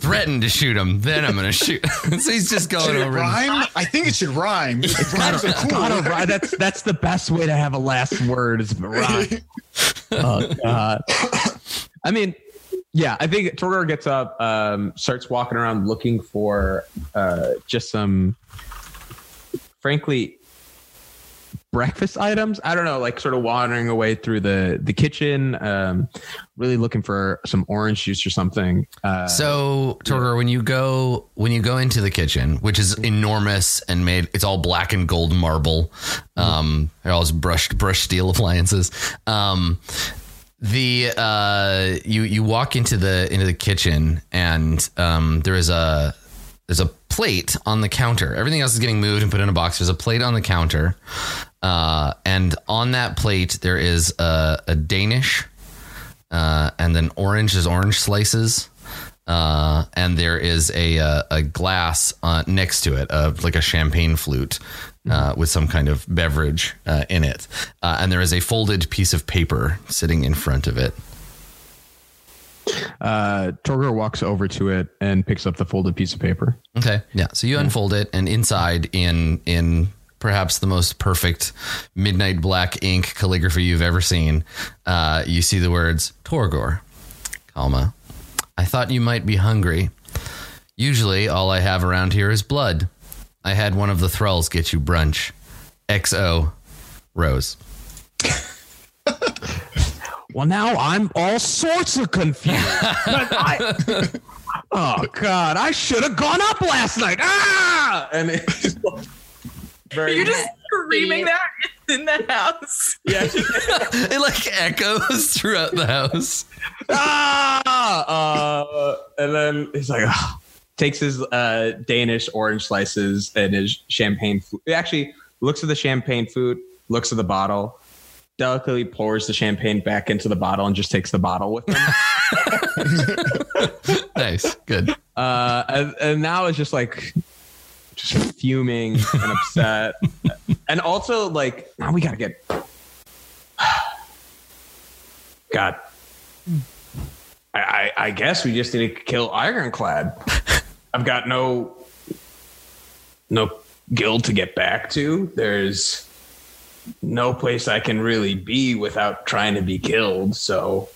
threaten to shoot him. Then I'm going to shoot. so he's just going Should it over. and- rhyme? I think it should rhyme. Rhymes are cool. Gotta rhyme. That's that's the best way to have a last word is rhyme. oh god. I mean, yeah, I think Torgor gets up, um, starts walking around looking for uh, just some, frankly, breakfast items. I don't know, like sort of wandering away through the the kitchen, um, really looking for some orange juice or something. Uh, So, Torgor, when you go when you go into the kitchen, which is enormous and made, it's all black and gold marble. Um, they're all brushed brushed steel appliances. Um, the uh, you you walk into the into the kitchen and um, there is a there's a plate on the counter. Everything else is getting moved and put in a box. There's a plate on the counter, uh, and on that plate there is a, a Danish, uh, and then orange is orange slices, uh, and there is a a, a glass uh, next to it, uh, like a champagne flute. Uh, with some kind of beverage uh, in it, uh, and there is a folded piece of paper sitting in front of it. uh, Torgor walks over to it and picks up the folded piece of paper. Okay. Yeah. So you unfold it, and inside, in in perhaps the most perfect midnight black ink calligraphy you've ever seen, uh, you see the words Torgor, comma. I thought you might be hungry. Usually, all I have around here is blood. I had one of the thralls get you brunch. XO, Rose. Well, now I'm all sorts of confused. I- oh God, I should have gone up last night. Ah, and it's very You're just screaming that in the house. yeah. It like echoes throughout the house. ah, uh, and then he's like, ah. Takes his uh, Danish orange slices and his champagne. Food. He actually looks at the champagne food, looks at the bottle, delicately pours the champagne back into the bottle, and just takes the bottle with him. Nice. Good. uh, and, and now it's just like just fuming and upset, and also like now we gotta get. God, I, I I guess we just need to kill Ironclad. I've got no no guild to get back to. There's no place I can really be without trying to be killed. So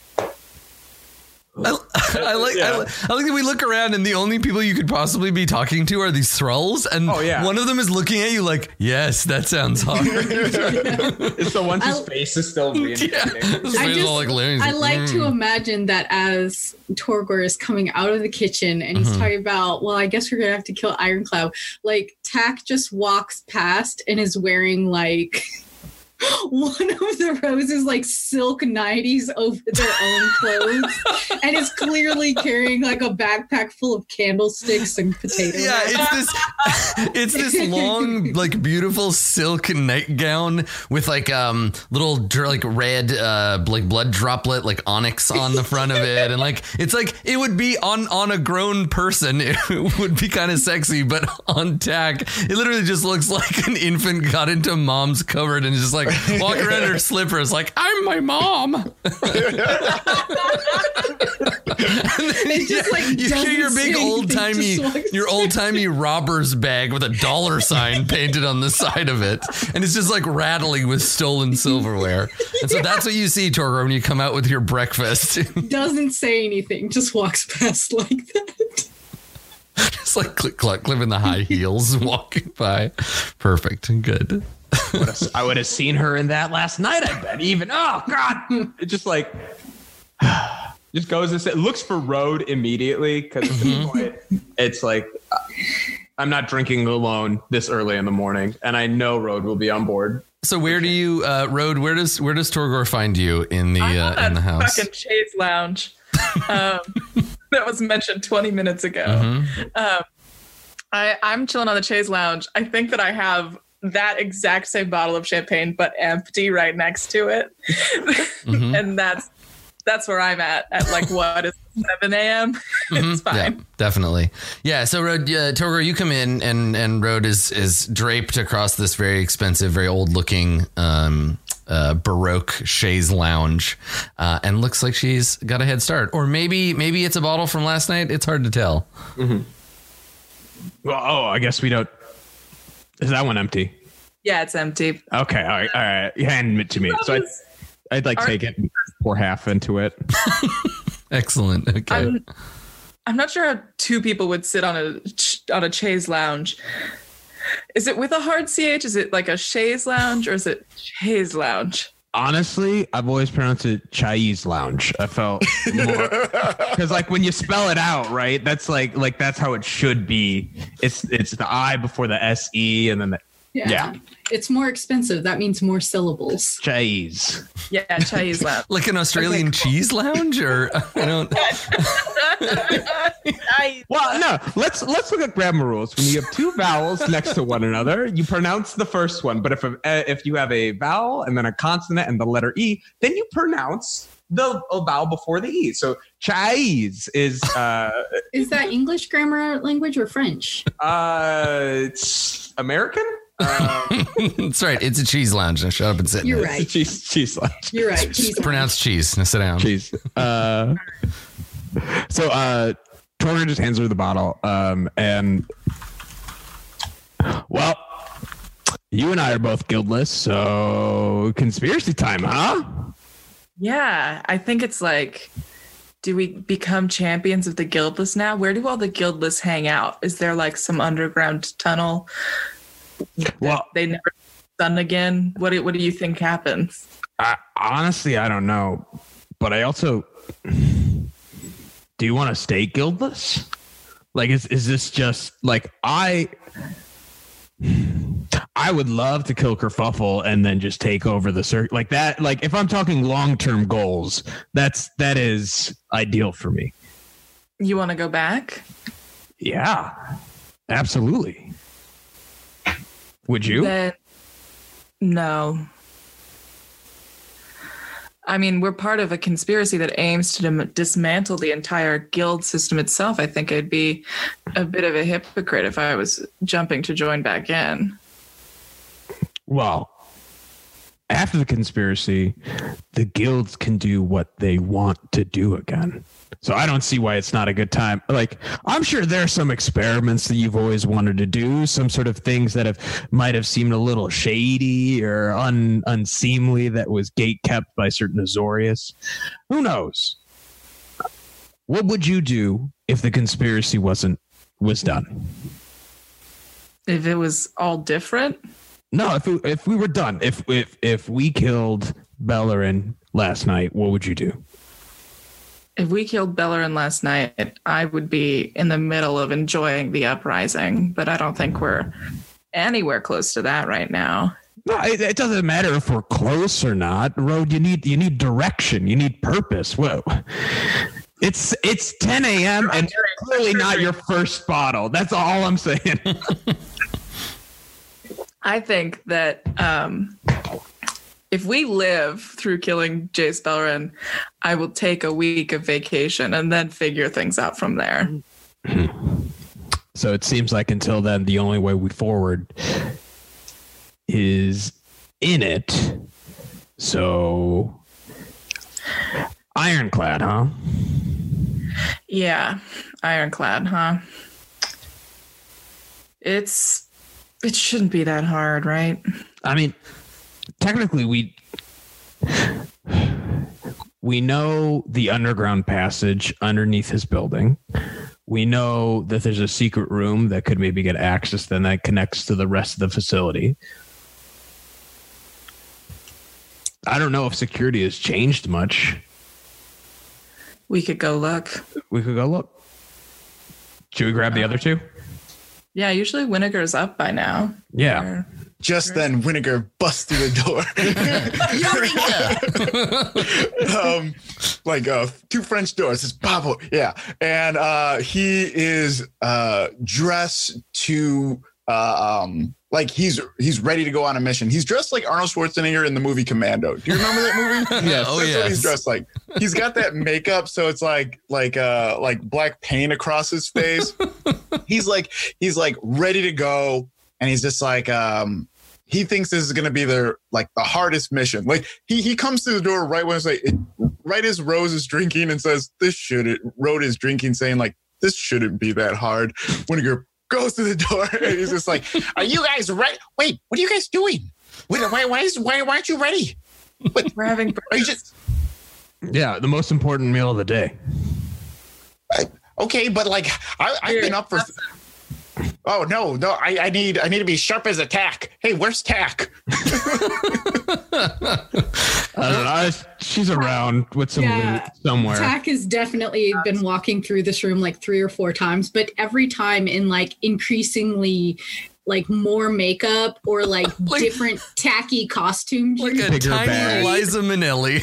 I, I like I, Yeah. li- I like that we look around and the only people you could possibly be talking to are these thralls, and Oh, yeah. one of them is looking at you like, "Yes, that sounds hard." it's the one whose I'll- face is still reincarnating. His I just- all like, I like, like to "Mm." imagine that as Torgor is coming out of the kitchen and he's Mhm. talking about, well, I guess we're gonna have to kill Ironclad. Like Tack just walks past and is wearing like one of the roses like silk nighties over their own clothes and is clearly carrying like a backpack full of candlesticks and potatoes. Yeah, it's this it's this long, like beautiful silk nightgown with like um little like red uh like blood droplet like onyx on the front of it. And like it's like it would be on on a grown person, it would be kind of sexy, but on tack, it literally just looks like an infant got into mom's cupboard and just like walking around in her slippers, like, I'm my mom. It just, like, you hear your big old timey, anything, just walks your old timey robber's bag with a dollar sign painted on the side of it, and it's just like rattling with stolen silverware. And so that's what you see, Torgor, when you come out with your breakfast. Doesn't say anything, just walks past like that. just like click cluck, clipping the high heels, walking by. Perfect, and good. I would have seen her in that last night. I bet. Even oh god, it just like just goes and sit, looks for road immediately because it's like uh, I'm not drinking alone this early in the morning, and I know road will be on board. So where do you, uh, Road? Where does where does Torgor find you in the uh, in the house? fucking chaise lounge. um, that was mentioned 20 minutes ago. Mhm. Um, I, I'm chilling on the Chase Lounge. I think that I have that exact same bottle of champagne, but empty right next to it, Mhm. and that's that's where I'm at. At like what is 7 a.m. it's Mhm. Yeah, fine. definitely. Yeah. So, road uh, Torgor, you come in, and and road is is draped across this very expensive, very old looking, um, uh, baroque chaise lounge, uh, and looks like she's got a head start, or maybe maybe it's a bottle from last night. It's hard to tell. Well, oh, I guess we don't. Is that one empty? Yeah, it's empty. Okay, all right, all right. Hand it to me. So I, I'd like Are- take it, and pour half into it. Excellent. Okay. I'm, I'm not sure how two people would sit on a on a chaise lounge. Is it with a hard ch? Is it like a chaise lounge or is it chaise lounge? Honestly, I've always pronounced it Chais Lounge. I felt more because like when you spell it out, right? That's like like that's how it should be. It's it's the I before the S E and then the Yeah. It's more expensive. That means more syllables. Chais. Yeah, chaise lounge. like an Australian cheese lounge, or I don't. Well, no. Let's let's look at grammar rules. When you have two vowels next to one another, you pronounce the first one. But if a, uh, if you have a vowel and then a consonant and the letter e, then you pronounce the a vowel before the e. So chais is uh Is that English grammar language or French? uh it's American. Um, That's right. It's a cheese lounge. Now shut up and sit. You're it. right. cheese cheese lunch. You're right. Cheese Pronounced cheese. Now sit down. Cheese. Uh, so uh, Torgor just hands her the bottle, um, and well, you and I are both guildless, so conspiracy time, huh? Yeah, I think it's like, do we become champions of the guildless now? Where do all the guildless hang out? Is there like some underground tunnel? Well- they never done again. What do, what do you think happens? I, honestly, I don't know, but I also do you want to stay guildless? Like, is is this just like I? I would love to kill Kerfuffle and then just take over the circuit like that. Like, if I'm talking long term goals, that's that is ideal for me. You want to go back? Yeah, absolutely. Would you? Then no. I mean, we're part of a conspiracy that aims to dim- dismantle the entire guild system itself. I think I'd be a bit of a hypocrite if I was jumping to join back in. Well, after the conspiracy, the guilds can do what they want to do again. So I don't see why it's not a good time. Like I'm sure there are some experiments that you've always wanted to do, some sort of things that have might have seemed a little shady or un, unseemly that was gate kept by certain Azorius. Who knows? What would you do if the conspiracy wasn't was done? If it was all different, No, if we, if we were done, if if if we killed Beleren last night, what would you do? If we killed Beleren last night, I would be in the middle of enjoying the uprising, but I don't think we're anywhere close to that right now. No, it, it doesn't matter if we're close or not. Road, you need you need direction, you need purpose. Whoa. It's it's 10 a.m. and clearly not your first bottle. That's all I'm saying. I think that um, if we live through killing Jace Beleren, I will take a week of vacation and then figure things out from there. So it seems like until then, the only way we forward is in it. So ironclad, huh? Yeah, ironclad, huh? It's it shouldn't be that hard, right? I mean, technically, we we know the underground passage underneath his building. We know that there's a secret room that could maybe get access, then that connects to the rest of the facility. I don't know if security has changed much. We could go look. We could go look. Should we grab the uh, other two? Yeah, usually Winnegar's up by now. Yeah. Or- Just then, Winnegar busts through the door. um, like uh, two French doors. It's Pablo. Yeah. And uh, he is uh, dressed to uh, um, like he's he's ready to go on a mission. He's dressed like Arnold Schwarzenegger in the movie Commando. Do you remember that movie? Yes. Oh, That's what he's dressed like. He's got that makeup, so it's like like uh like black paint across his face. he's like he's like ready to go, and he's just like um he thinks this is gonna be their like the hardest mission. Like he he comes to the door right when it's like it, right as Rose is drinking and says this should Rode is drinking, saying like this shouldn't be that hard. When Winnegar goes to the door and he's just like, "Are you guys ready? Wait, what are you guys doing? Wait, why why is why, why aren't you ready? What, We're having Are you breakfast. just Yeah, the most important meal of the day. okay? But like I, I've been up for." Oh no, no! I, I need I need to be sharp as a tack. Hey, where's tack? I don't know. I- she's around with some Yeah. loot somewhere. Tack has definitely been walking through this room like three or four times, but every time in like increasingly like more makeup or like, Like- different tacky costumes. like a Bigger tiny bag. Liza Minnelli.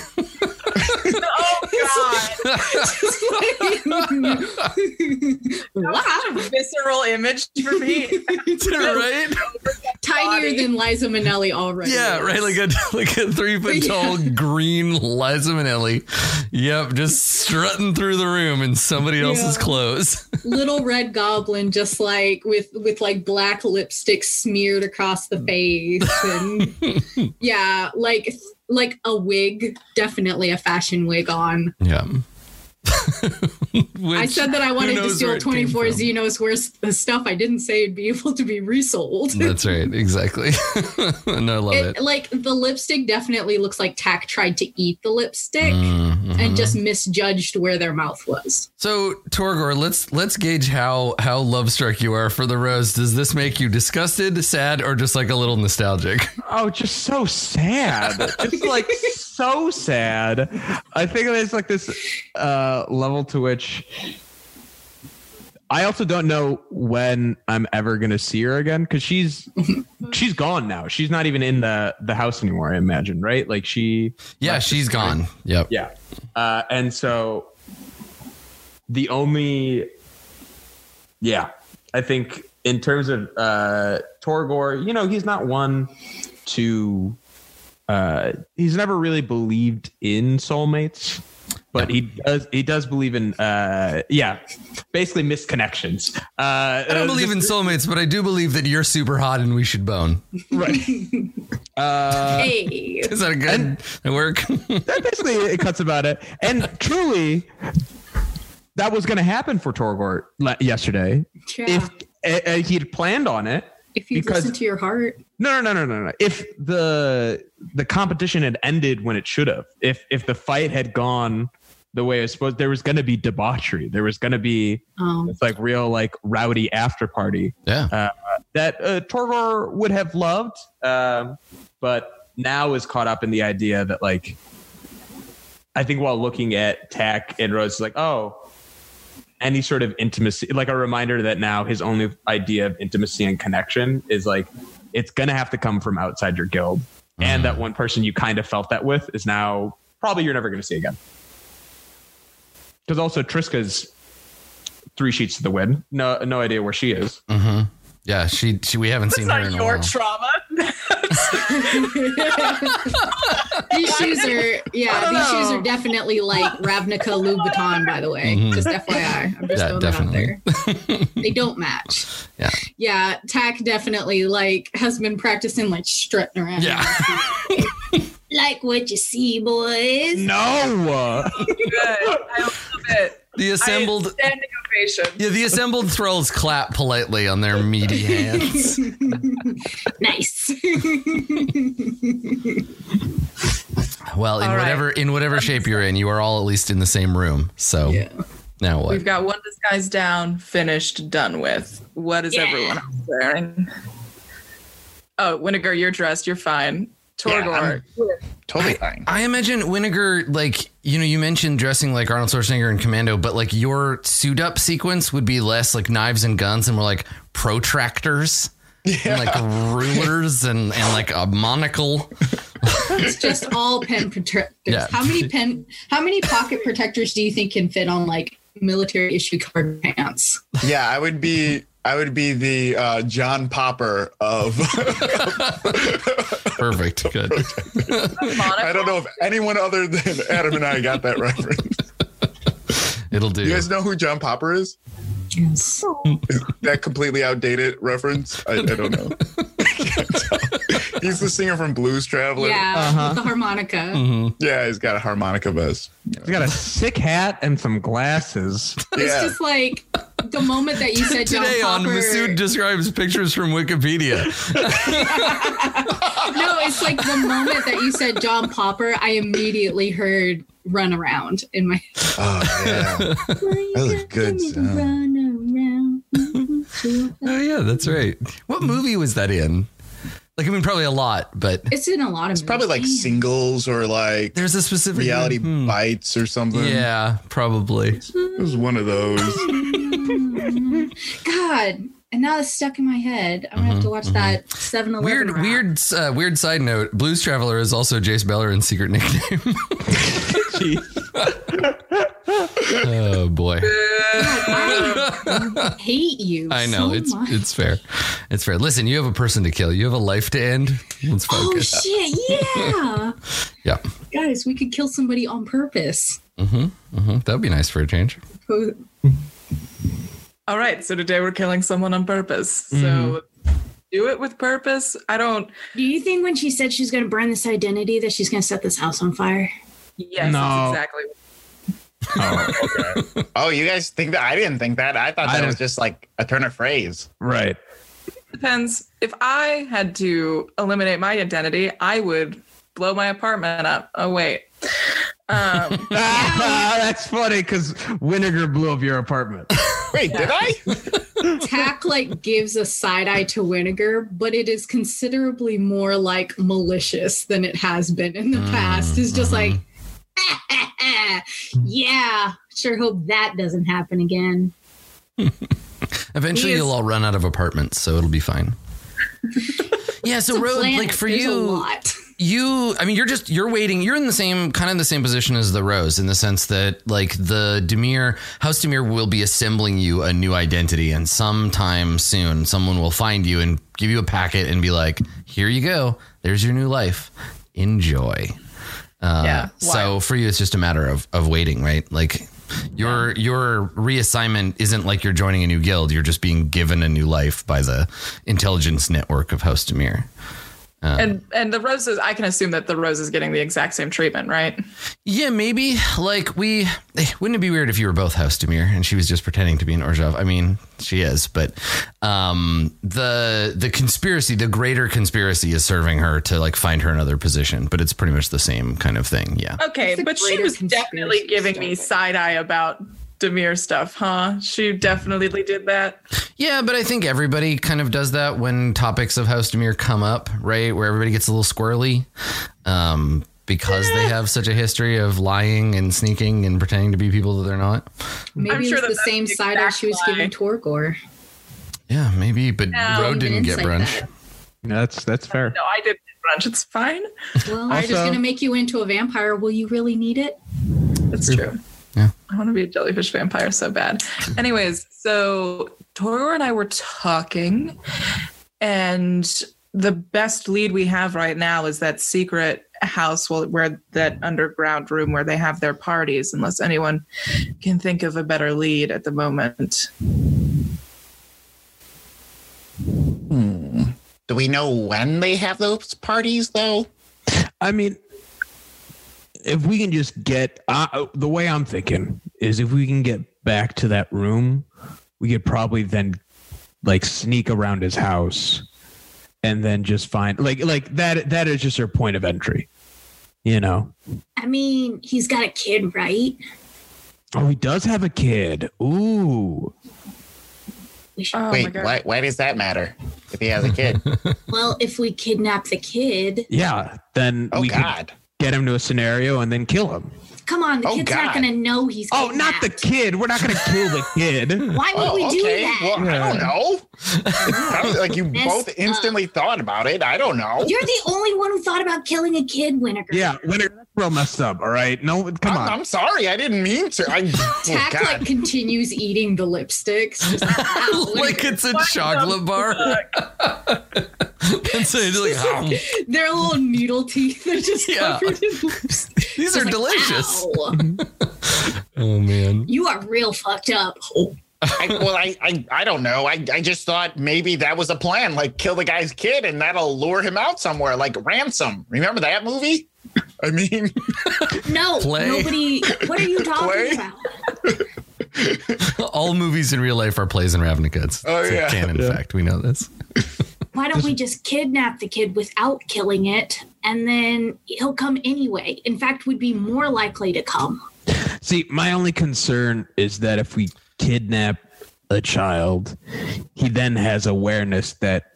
Oh god. wow. Such a visceral image for me. right? Tinier than Liza Minnelli already. Yeah, is. right. Like a like a three foot tall green Liza Minnelli. Yep, just strutting through the room in somebody else's Yeah. clothes. little red goblin just like with with like black lipstick smeared across the face and yeah like like a wig definitely a fashion wig on Yeah. i said that i wanted to steal where it came 24 from. zinos worth the stuff i didn't say it'd be able to be resold That's right. Exactly. and I love it. it, like the lipstick definitely looks like tack tried to eat the lipstick Mhm. and just misjudged where their mouth was So Torgor, let's let's gauge how how love struck you are for the rose. Does this make you disgusted, sad, or just like a little nostalgic? Oh, just so sad. It's like so sad. I think there's like this uh, level to which I also don't know when I'm ever gonna see her again because she's she's gone now. She's not even in the the house anymore. I imagine, right? Like she Yeah, she's gone. Yep. yeah. Uh, and so the only, yeah, I think in terms of uh, Torgor, you know, he's not one to, uh, he's never really believed in soulmates. But he does. He does believe in, uh, yeah, basically misconnections. Uh, I don't believe in soulmates, but I do believe that you're super hot and we should bone. right. Uh, hey Is that a good that work? that basically it cuts about it. And truly, that was going to happen for Torgor le- yesterday. yeah. If uh, uh, he'd planned on it, if you listen to your heart no, no, no, no, no, no. If the the competition had ended when it should have, if if the fight had gone the way it was supposed, there was going to be debauchery. There was going to be um this like real like rowdy after party yeah. that uh, Torgor would have loved, um, but now is caught up in the idea that like I think while looking at Tack and Rose, like oh, any sort of intimacy, like a reminder that now his only idea of intimacy and connection is like it's gonna have to come from outside your guild, and that one person you kind of felt that with is now probably you're never gonna see again. Because also Triska's three sheets to the wind. No, no idea where she is. hmm Yeah, she, she we haven't It's seen her not in a your while. trauma. these shoes are yeah these know. shoes are definitely like ravnica louboutin by the way Mhm. just fyi i'm just Yeah, throwing definitely. that out there they don't match Yeah. yeah tack definitely like has been practicing like strutting around Yeah. like what you see boys No. Good. I love it. The assembled standing ovation. Yeah, the assembled thralls clap politely on their meaty hands. nice Well, in All right. whatever in whatever shape you're in, you are all at least in the same room. So yeah now what? We've got one disguise down, finished, done with. What is Yeah. everyone else wearing? Oh, Winnegar, you're dressed. You're fine. Yeah, Torgor, I'm- Totally fine. I imagine Winnegar, like, you know, you mentioned dressing like Arnold Schwarzenegger in Commando, but like your suit up sequence would be less like knives and guns and more like protractors. and like rulers and, and like a monocle. It's just all pen protectors. Yeah. How many pen? How many pocket protectors do you think can fit on like military issue card pants? Yeah, I would be. I would be the uh, John Popper of. Perfect. Good. I don't know if anyone other than Adam and I got that reference. It'll do. You guys know who John Popper is? Yes. Is that completely outdated reference? I, I don't know. I. He's the singer from Blues Traveler. Yeah, Uh-huh. the harmonica. Mhm. Yeah, he's got a harmonica vest. He's got a sick hat and some glasses. It's just like the moment that you said John Today on Popper. Masood describes pictures from Wikipedia. no, it's like the moment that you said John Popper, I immediately heard "Run Around" in my. Oh yeah. That was good sound. Run around. Oh yeah, that's right. What movie was that in? Like I mean, probably a lot, but It's in a lot of. It's probably like singles or like there's a specific reality Hmm. bites or something. Yeah, probably. It was one of those. God, and now it's stuck in my head. I'm gonna have to watch that 7 Eleven. Weird, weird, uh, weird side note. Blues Traveler is also Jace Beleren's secret nickname. oh boy, I hate you. I know so it's much. it's fair. It's fair. Listen, you have a person to kill. You have a life to end. Let's focus. Oh focus. shit! Yeah, yeah, guys, we could kill somebody on purpose. Mm-hmm. that'd be nice for a change. All right, so today we're killing someone on purpose. So Mm-hmm. do it with purpose. I don't. Do you think when she said she's going to burn this identity that she's going to set this house on fire? Yes, No. that's exactly. Oh, okay. Oh, you guys think that? I didn't think that. I thought I that was just like a turn of phrase. right. It Depends. If I had to eliminate my identity, I would blow my apartment up. Oh wait. Um, That's funny because Vinegar blew up your apartment. Wait, did I? Tack like gives a side eye to Winnegar, but it is considerably more like malicious than it has been in the past. It's just like, yeah, sure hope that doesn't happen again. Eventually, is- you'll all run out of apartments, so it'll be fine. yeah. So, road planet. like for There's a you, lot. You i mean you're just you're waiting you're in the same kind of the same position as the rose in the sense that like the dimir house dimir will be assembling you a new identity and sometime soon someone will find you and give you a packet and be like here you go. There's your new life. Enjoy. Uh, Yeah, so for you it's just a matter of of waiting right? Like your your reassignment isn't like you're joining a new guild. You're just being given a new life by the intelligence network of house dimir and and the roses, I can assume that the rose is getting the exact same treatment, right? Yeah, maybe. Like we eh, wouldn't it be weird if you were both House Dimir and she was just pretending to be an Orzhov? I mean, she is, but um the the conspiracy, the greater conspiracy is serving her to like find her another position, but it's pretty much the same kind of thing. Yeah. Okay, but she was definitely giving me side eye about Dimir stuff, huh? She definitely did that. Yeah, but I think everybody kind of does that when topics of House Dimir come up, right? Where everybody gets a little squirrely. Um because they have such a history of lying and sneaking and pretending to be people that they're not. Maybe I'm it sure was that the same the side eye she was exact giving Torgor. Yeah, maybe, but No. Road didn't get brunch. that. That's that's fair. No, I did brunch. It's fine. Well, I'm just going to make you into a vampire. Will you really need it? It's true. Yeah. I want to be a jellyfish vampire so bad. Anyways, so Torgor and I were talking, and the best lead we have right now is that secret house where that underground room where they have their parties, unless anyone can think of a better lead at the moment. Hmm. Do we know when they have those parties though? I mean, if we can just get uh, the way I'm thinking is if we can get back to that room, we could probably then like sneak around his house and then just find like like that that is just our point of entry. You know. I mean, he's got a kid, right? Oh, he does have a kid. Ooh. Oh Wait, why, why does that matter if he has a kid? well, if we kidnap the kid, Yeah. Then Oh we could God. Get him to a scenario and then kill him. Come on, the Oh, kid's not gonna know he's. Oh, not the kid. We're not going to kill the kid. Why would Oh, we do okay. that? Well, I don't know. It sounds like you Messed both up. instantly thought about it. I don't know. You're the only one who thought about killing a kid, Winnegar. Yeah, when it's real messed up. All right. No, come I'm, on. I'm sorry. I didn't mean to. I, oh, Tack God. like continues eating the lipsticks. Like, "Ow, like Winnegar." it's a chocolate bar. and so you're like, "Ow, Their little needle teeth are just Yeah. covered in lipstick. these are like, delicious. Oh man. You are real fucked up. I, well, I, I, I don't know. I, I just thought maybe that was a plan, like kill the guy's kid, and that'll lure him out somewhere, like ransom. Remember that movie? I mean, No, Play. nobody. What are you talking Play. about? All movies in real life are plays in Ravnica. It's, Oh, it's a yeah. canon fact. We know this. Why don't we just kidnap the kid without killing it, and then he'll come anyway? In fact, we'd be more likely to come. See, my only concern is that if we kidnap a child, he then has awareness that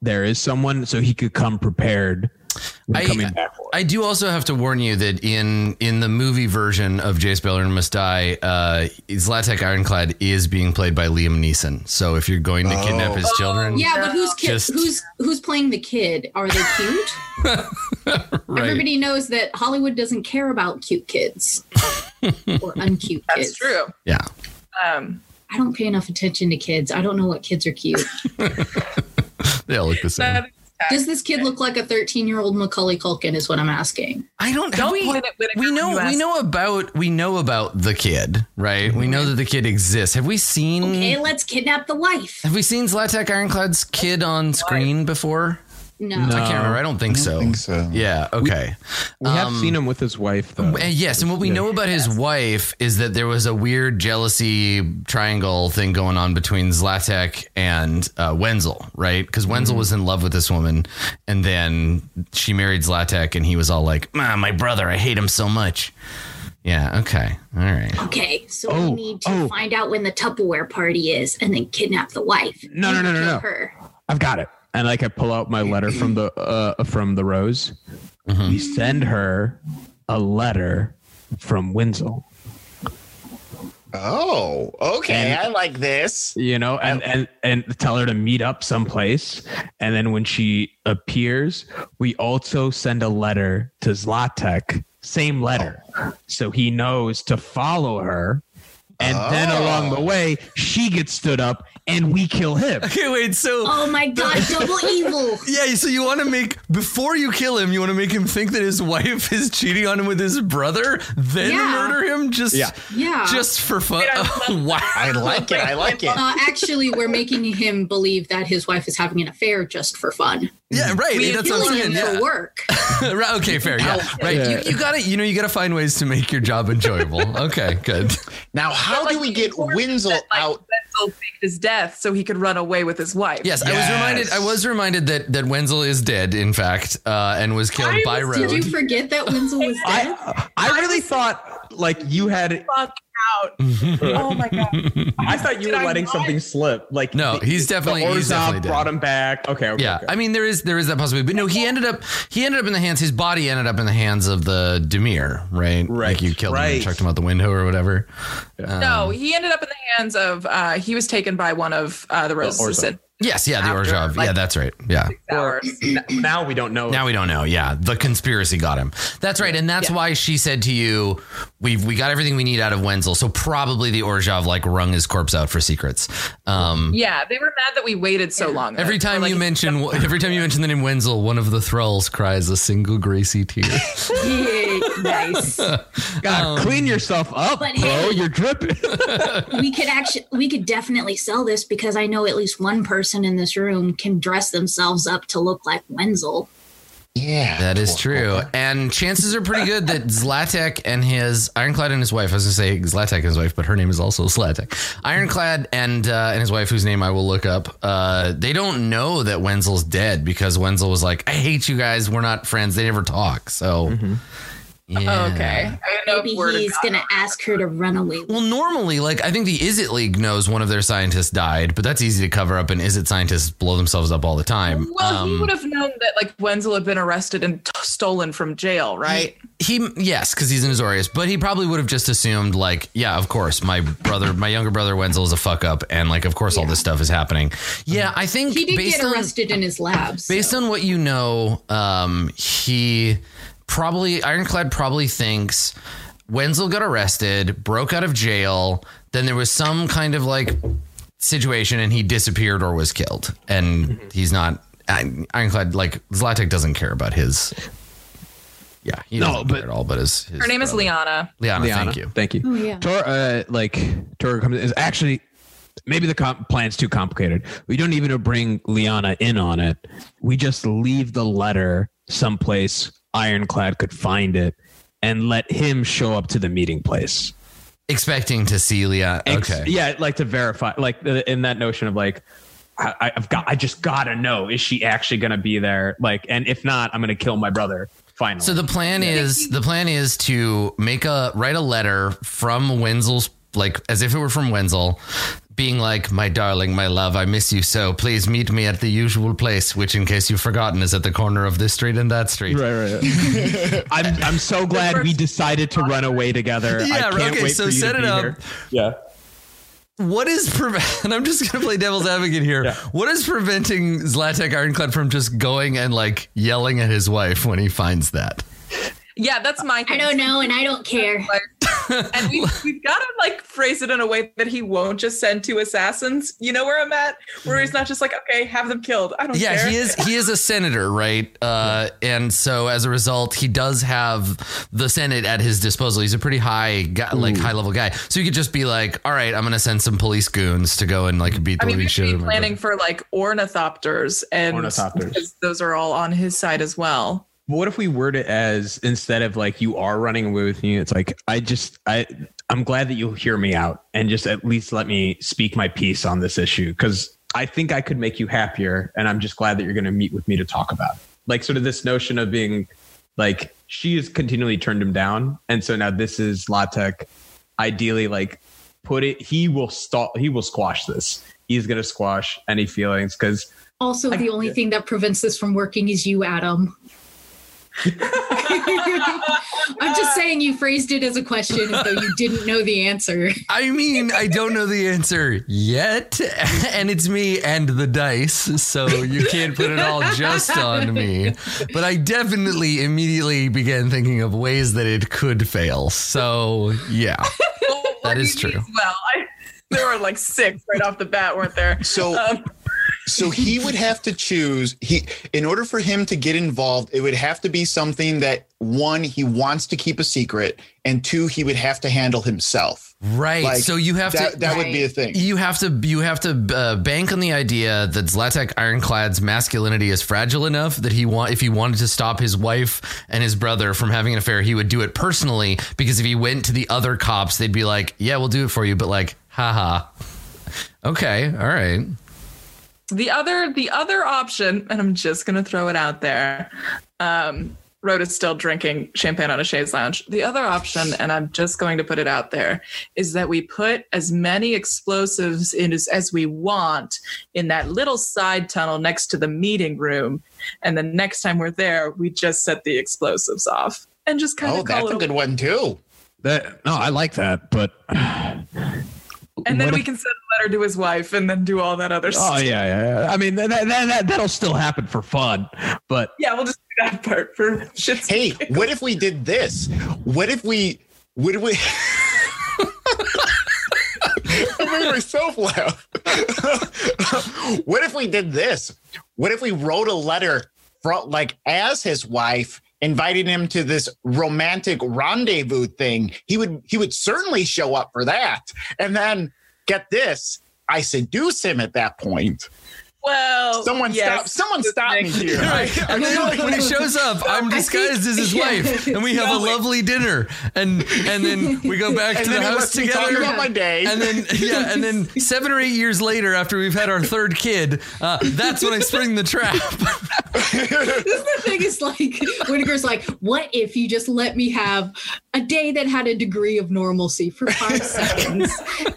there is someone, so he could come prepared when I- coming back. For it. I do also have to warn you that in in the movie version of Jace Beleren Must Die, uh, Zlatek Ironclad is being played by Liam Neeson. So if you're going to kidnap his children, Yeah, but who's kid? Just- Who's who's playing the kid? Are they cute? right? Everybody knows that Hollywood doesn't care about cute kids or uncute That's kids. true. Yeah. Um, I don't pay enough attention to kids. I don't know what kids are cute. They all look the same. that- Does this kid look like a 13 year old Macaulay Culkin? Is what I'm asking. I don't. Don't we, point at Whittaker we know. We know about. We know about the kid, right? We know that the kid exists. Have we seen? Okay, let's kidnap the wife. Have we seen Zlatek Ironclad's kid on screen before? No. No. I can't remember. I don't think so. think so. Yeah. Okay. We have Um, seen him with his wife, though. Uh, yes, and what we know about his wife is that there was a weird jealousy triangle thing going on between Zlatek and uh, Wenzel, right? Because Wenzel was in love with this woman, and then she married Zlatek, and he was all like, "Ah, "My brother, I hate him so much." Yeah. Okay. All right. Okay, so Oh, we need to oh. find out when the Tupperware party is and then kidnap the wife. No, no, no, no, no. Her. I've got it. And like I pull out my letter from the uh, from the rose. We send her a letter from Wenzel. oh, okay. And- I like this. you know, and, and and tell her to meet up someplace. And then when she appears, we also send a letter to Zlatek, same letter, so he knows to follow her. And then along the way, she gets stood up, and we kill him. Okay. Wait. So. Oh my god, double evil. Yeah, so you want to make before you kill him, you want to make him think that his wife is cheating on him with his brother, then Yeah. murder him just Yeah. Yeah. just for fun. wow. I like it. I like it. uh, actually, we're making him believe that his wife is having an affair just for fun. Yeah, right. We're That's what I'm Killing saying. him Yeah. for work. right, okay, fair. Yeah, right. Yeah. You, you got to You know, you got to find ways to make your job enjoyable. Okay, good. Now, how But, do we get important Wenzel that, like, out? Wenzel faked his death so he could run away with his wife. Yes, I was reminded. I was reminded that that Wenzel is dead, in fact, uh, and was killed I by was- road. Did you forget that Wenzel was dead? I I really thought like you had. Fuck out. oh my god. I thought you Did were I letting not? something slip. Like No, he's definitely- the he's Orzhov definitely dead. brought him back. Okay, okay. yeah, okay. I mean there is there is that possibility, but no, he ended up he ended up in the hands. His body ended up in the hands of the Dimir, right? Right, Like you killed him and chucked him out the window or whatever. Um, no, he ended up in the hands of. uh He was taken by one of uh, the roses. Orzhov. in Yes, yeah, the After, Orzhov. yeah, that's right. Yeah. Or now we don't know. Now we don't know. Yeah, the conspiracy got him. That's right, and that's why she said to you, "We've we got everything we need out of Wenzel." So probably the Orzhov like wrung his corpse out for secrets. Um, Yeah, they were mad that we waited so long. Every time like, you mention every time you mention the name Wenzel, one of the thralls cries a single Gracie tear. Yeah, nice. God, clean yourself up, But bro. hey- You're dripping. we could actually we could definitely sell this because I know at least one person in this room can dress themselves up to look like Wenzel. Yeah, That is true. And chances are pretty good that Zlatek and his Ironclad and his wife, I was going to say Zlatek and his wife, but her name is also Zlatek. Ironclad and uh, and his wife, whose name I will look up, uh, they don't know that Wenzel's dead because Wenzel was like, I hate you guys. We're not friends. They never talk. So Yeah. Oh, okay. I Maybe if word had he's gonna ask her to run away. Well, normally, like I think the Izzet League knows one of their scientists died, but that's easy to cover up. And Izzet scientists blow themselves up all the time. Well, he Um, would have known that like Wenzel had been arrested and t- stolen from jail, right? He yes, because he's an Azorius, but he probably would have just assumed like, yeah, of course, my brother, my younger brother Wenzel is a fuck up, and like, of course, all this stuff is happening. Yeah, I think He did based get on arrested in his labs. based on what you know, um, he probably Ironclad probably thinks Wenzel got arrested, broke out of jail, then there was some kind of like situation, and he disappeared or was killed, and he's not. Ironclad like Zlatek doesn't care about his. Yeah, he No, doesn't but- care at all. But his, his Her name is brother. Liana. Liana, Liana, thank you. Thank you. Oh, yeah. Tor, uh, like Tor comes is actually maybe the comp- plan's too complicated. We don't even bring Liana in on it. We just leave the letter someplace Ironclad could find it and let him show up to the meeting place. Expecting to see Liana. Ex- Okay. yeah, like to verify, like in that notion of like, I, I've got, I just gotta know, is she actually gonna be there? Like, and if not, I'm gonna kill my brother. Finally. So the plan is the plan is to make a write a letter from Wenzel's like as if it were from Wenzel, being like, "My darling, my love, I miss you so. Please meet me at the usual place, which, in case you've forgotten, is at the corner of this street and that street." Right, right. I'm I'm so glad we decided to run away together. I Yeah, can't okay, wait so for you set it up. here. Yeah. What is prevent? And I'm just gonna play devil's advocate here. Yeah. What is preventing Zlatek Ironclad from just going and like yelling at his wife when he finds that? Yeah, that's my I don't know, and I don't care. And we, we've got to like phrase it in a way that he won't just send two assassins. You know where I'm at? Where he's not just like, okay, have them killed. I don't Yeah, care. he is. He is a senator, right? Uh, and so as a result, he does have the Senate at his disposal. He's a pretty high, guy, like high level guy. So you could just be like, "All right, I'm going to send some police goons to go and like beat the I mean, living shit." should be planning for like ornithopters and Ornithopters. those are all on his side as well. What if we word it as instead of like you are running away with me, it's like I just I I'm glad that you'll hear me out and just at least let me speak my piece on this issue because I think I could make you happier, and I'm just glad that you're going to meet with me to talk about it. Like sort of this notion of being like she has continually turned him down, and so now this is Latek. Ideally, like put it, he will stop. He will squash this. He's going to squash any feelings because Also, the only thing that prevents this from working is you, Adam. I'm just saying you phrased it as a question as though you didn't know the answer. I mean, I don't know the answer yet, and it's me and the dice, so you can't put it all just on me. But I definitely immediately began thinking of ways that it could fail. So yeah, Well, That what is do you true. Well, I, there were like six right off the bat, weren't there? So Um, so he would have to choose he in order for him to get involved it would have to be something that one he wants to keep a secret and two he would have to handle himself right. Like, so you have that, to. that would be a thing you have to you have to uh, bank on the idea that Zlatek Ironclad's masculinity is fragile enough that he want if he wanted to stop his wife and his brother from having an affair, he would do it personally because if he went to the other cops, they'd be like, "Yeah, we'll do it for you," but like, haha. Okay, all right. The other the other option, and I'm just gonna throw it out there. Um, Rhoda's still drinking champagne on a chaise lounge. The other option, and I'm just going to put it out there, is that we put as many explosives in as, as we want in that little side tunnel next to the meeting room. And the next time we're there, we just set the explosives off and just kind oh of call that's it a good one too that no, I like that, but And then What we if- can send a letter to his wife and then do all that other Oh stuff. Oh yeah, yeah, yeah. I mean that, that, that that'll still happen for fun, but Yeah, we'll just do that part for shits. hey what if we did this what if we what if we I made myself laugh. what if we did this? What if we wrote a letter from like as his wife, inviting him to this romantic rendezvous thing? He would he would certainly show up for that. And then get this, I seduce him at that point. Well, Someone yes, stop someone stop me here. Right. And then when he shows up, I'm disguised think- as his yeah. wife, and we have a No, wait. lovely dinner, and and then we go back and to then the house lets talk together. about my day. And then yeah, and then seven or eight years later, after we've had our third kid, uh, that's when I spring the trap. This is the thing is like Whitaker's like, what if you just let me have a day that had a degree of normalcy for five seconds?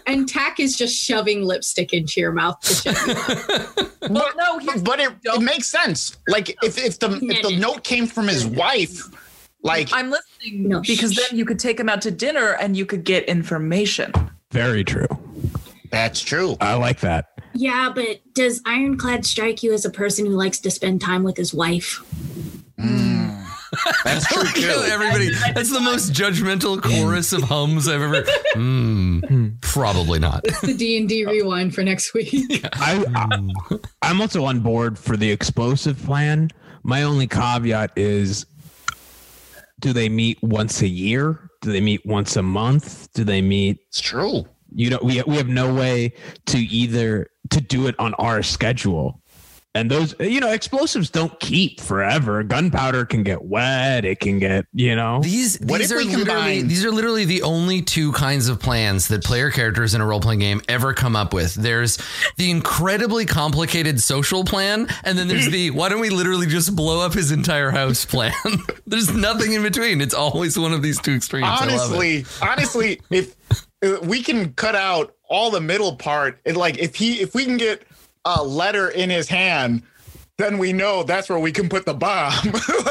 And Tack is just shoving lipstick into your mouth to shut you up. Well, no, here's but it, it makes sense. Like if if the if the note came from his wife, like I'm listening No, because then you could take him out to dinner and you could get information. Very true. that's true. I like that. Yeah, but does Ironclad strike you as a person who likes to spend time with his wife? Hmm. That's true Kill too. everybody. That's the most judgmental chorus of hums I've ever. Hmm. Probably not. The D and D rewind for next week. I, I I'm also on board for the explosive plan. My only caveat is do they meet once a year? Do they meet once a month? Do they meet It's true. you know we we have no way to either to do it on our schedule. And those you know explosives don't keep forever. Gunpowder can get wet, it can get, you know. These What these if are we literally combine- these are literally the only two kinds of plans that player characters in a role playing game ever come up with. There's the incredibly complicated social plan, and then there's the why don't we literally just blow up his entire house plan. there's nothing in between. It's always one of these two extremes. I love it. honestly, honestly, if we can cut out all the middle part, and like if he if we can get a letter in his hand, then we know that's where we can put the bomb.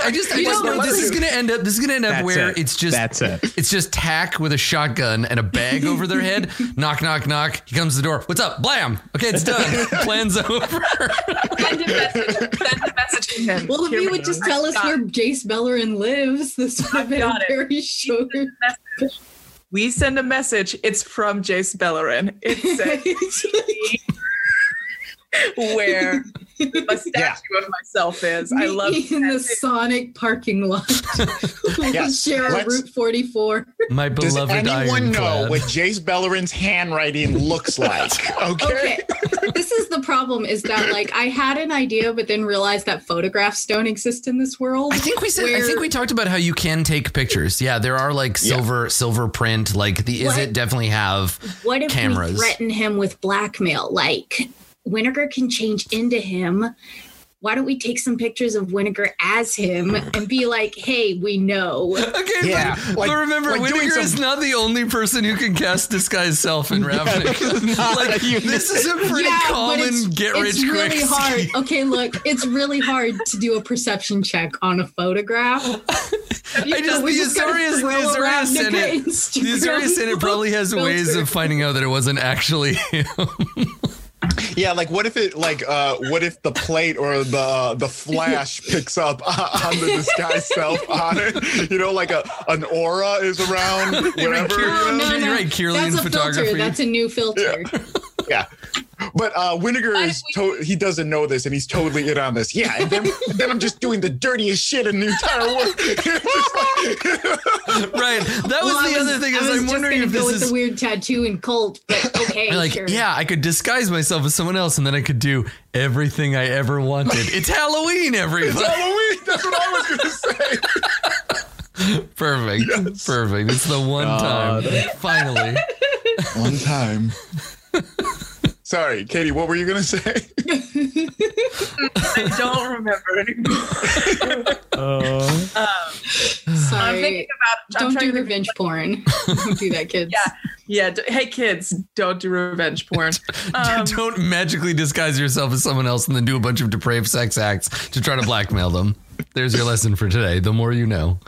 I just, I You just know, know this is gonna end up. This is gonna end up That's where it. it's just That's it. It's just tack with a shotgun and a bag over their head. knock, knock, knock. He comes to the door. What's up? Blam. Okay, it's done. Plan's over. Send a message. Send a message to him. Well, if Here you we would go. just tell us got where Jace Beleren lives, this would have been got it. very short. We send a message. It's from Jace Beleren. It says where a statue Yeah. of myself is. I love Me in the. Sonic parking lot. Yes, Share let's- Route 44. My beloved. Does beloved anyone know what Jace Beleren's handwriting looks like? Okay. Okay. this is the problem is that like I had an idea but then realized that photographs don't exist in this world. I think we said. I think we talked about how you can take pictures. Yeah, there are like Yeah. silver silver print. Like the is it definitely have. what if cameras. we threaten him with blackmail? Like Winnegar can change into him. Why don't we take some pictures of Winnegar as him and be like, hey, we know. Okay, Yeah, but, like- but remember, like doing Whittaker is not the only person who can cast disguise self in Ravnica. like this is a pretty but common it's, get rich quick. it's really quick hard. scheme. Okay, look, it's really hard to do a perception check on a photograph. I just We're the just gonna Azorius, the throw Azorius around Senate, the Azorius Senate probably has ways of finding out that it wasn't actually him. Yeah, like what if it like uh what if the plate or the the flash picks up on the disguise self on it? You know, like a an aura is around wherever. Kier- you know? No, You're no, right, Kirlian That's a photography. filter. That's a new filter. Yeah. But uh Winnegar is to- he doesn't know this and he's totally in on this. Yeah, and then, then I'm just doing the dirtiest shit in the entire world. right. That was Well, I the other thing. I Is was I'm just wondering gonna if go this with is the weird tattoo and cult, but okay, like, sure. yeah, I could disguise myself as someone else, and then I could do everything I ever wanted. It's Halloween, everybody. It's Halloween, that's what I was gonna say. Perfect. Perfect. It's the one time. Finally. One time. Sorry, Katie, what were you gonna say? I don't remember anymore. I'm Sorry. thinking about. I'm Don't do to- revenge porn. Don't do that, kids. Yeah. Yeah. d- Hey, kids, don't do revenge porn. Um, Don't magically disguise yourself as someone else and then do a bunch of depraved sex acts to try to blackmail them. There's your lesson for today. The more you know.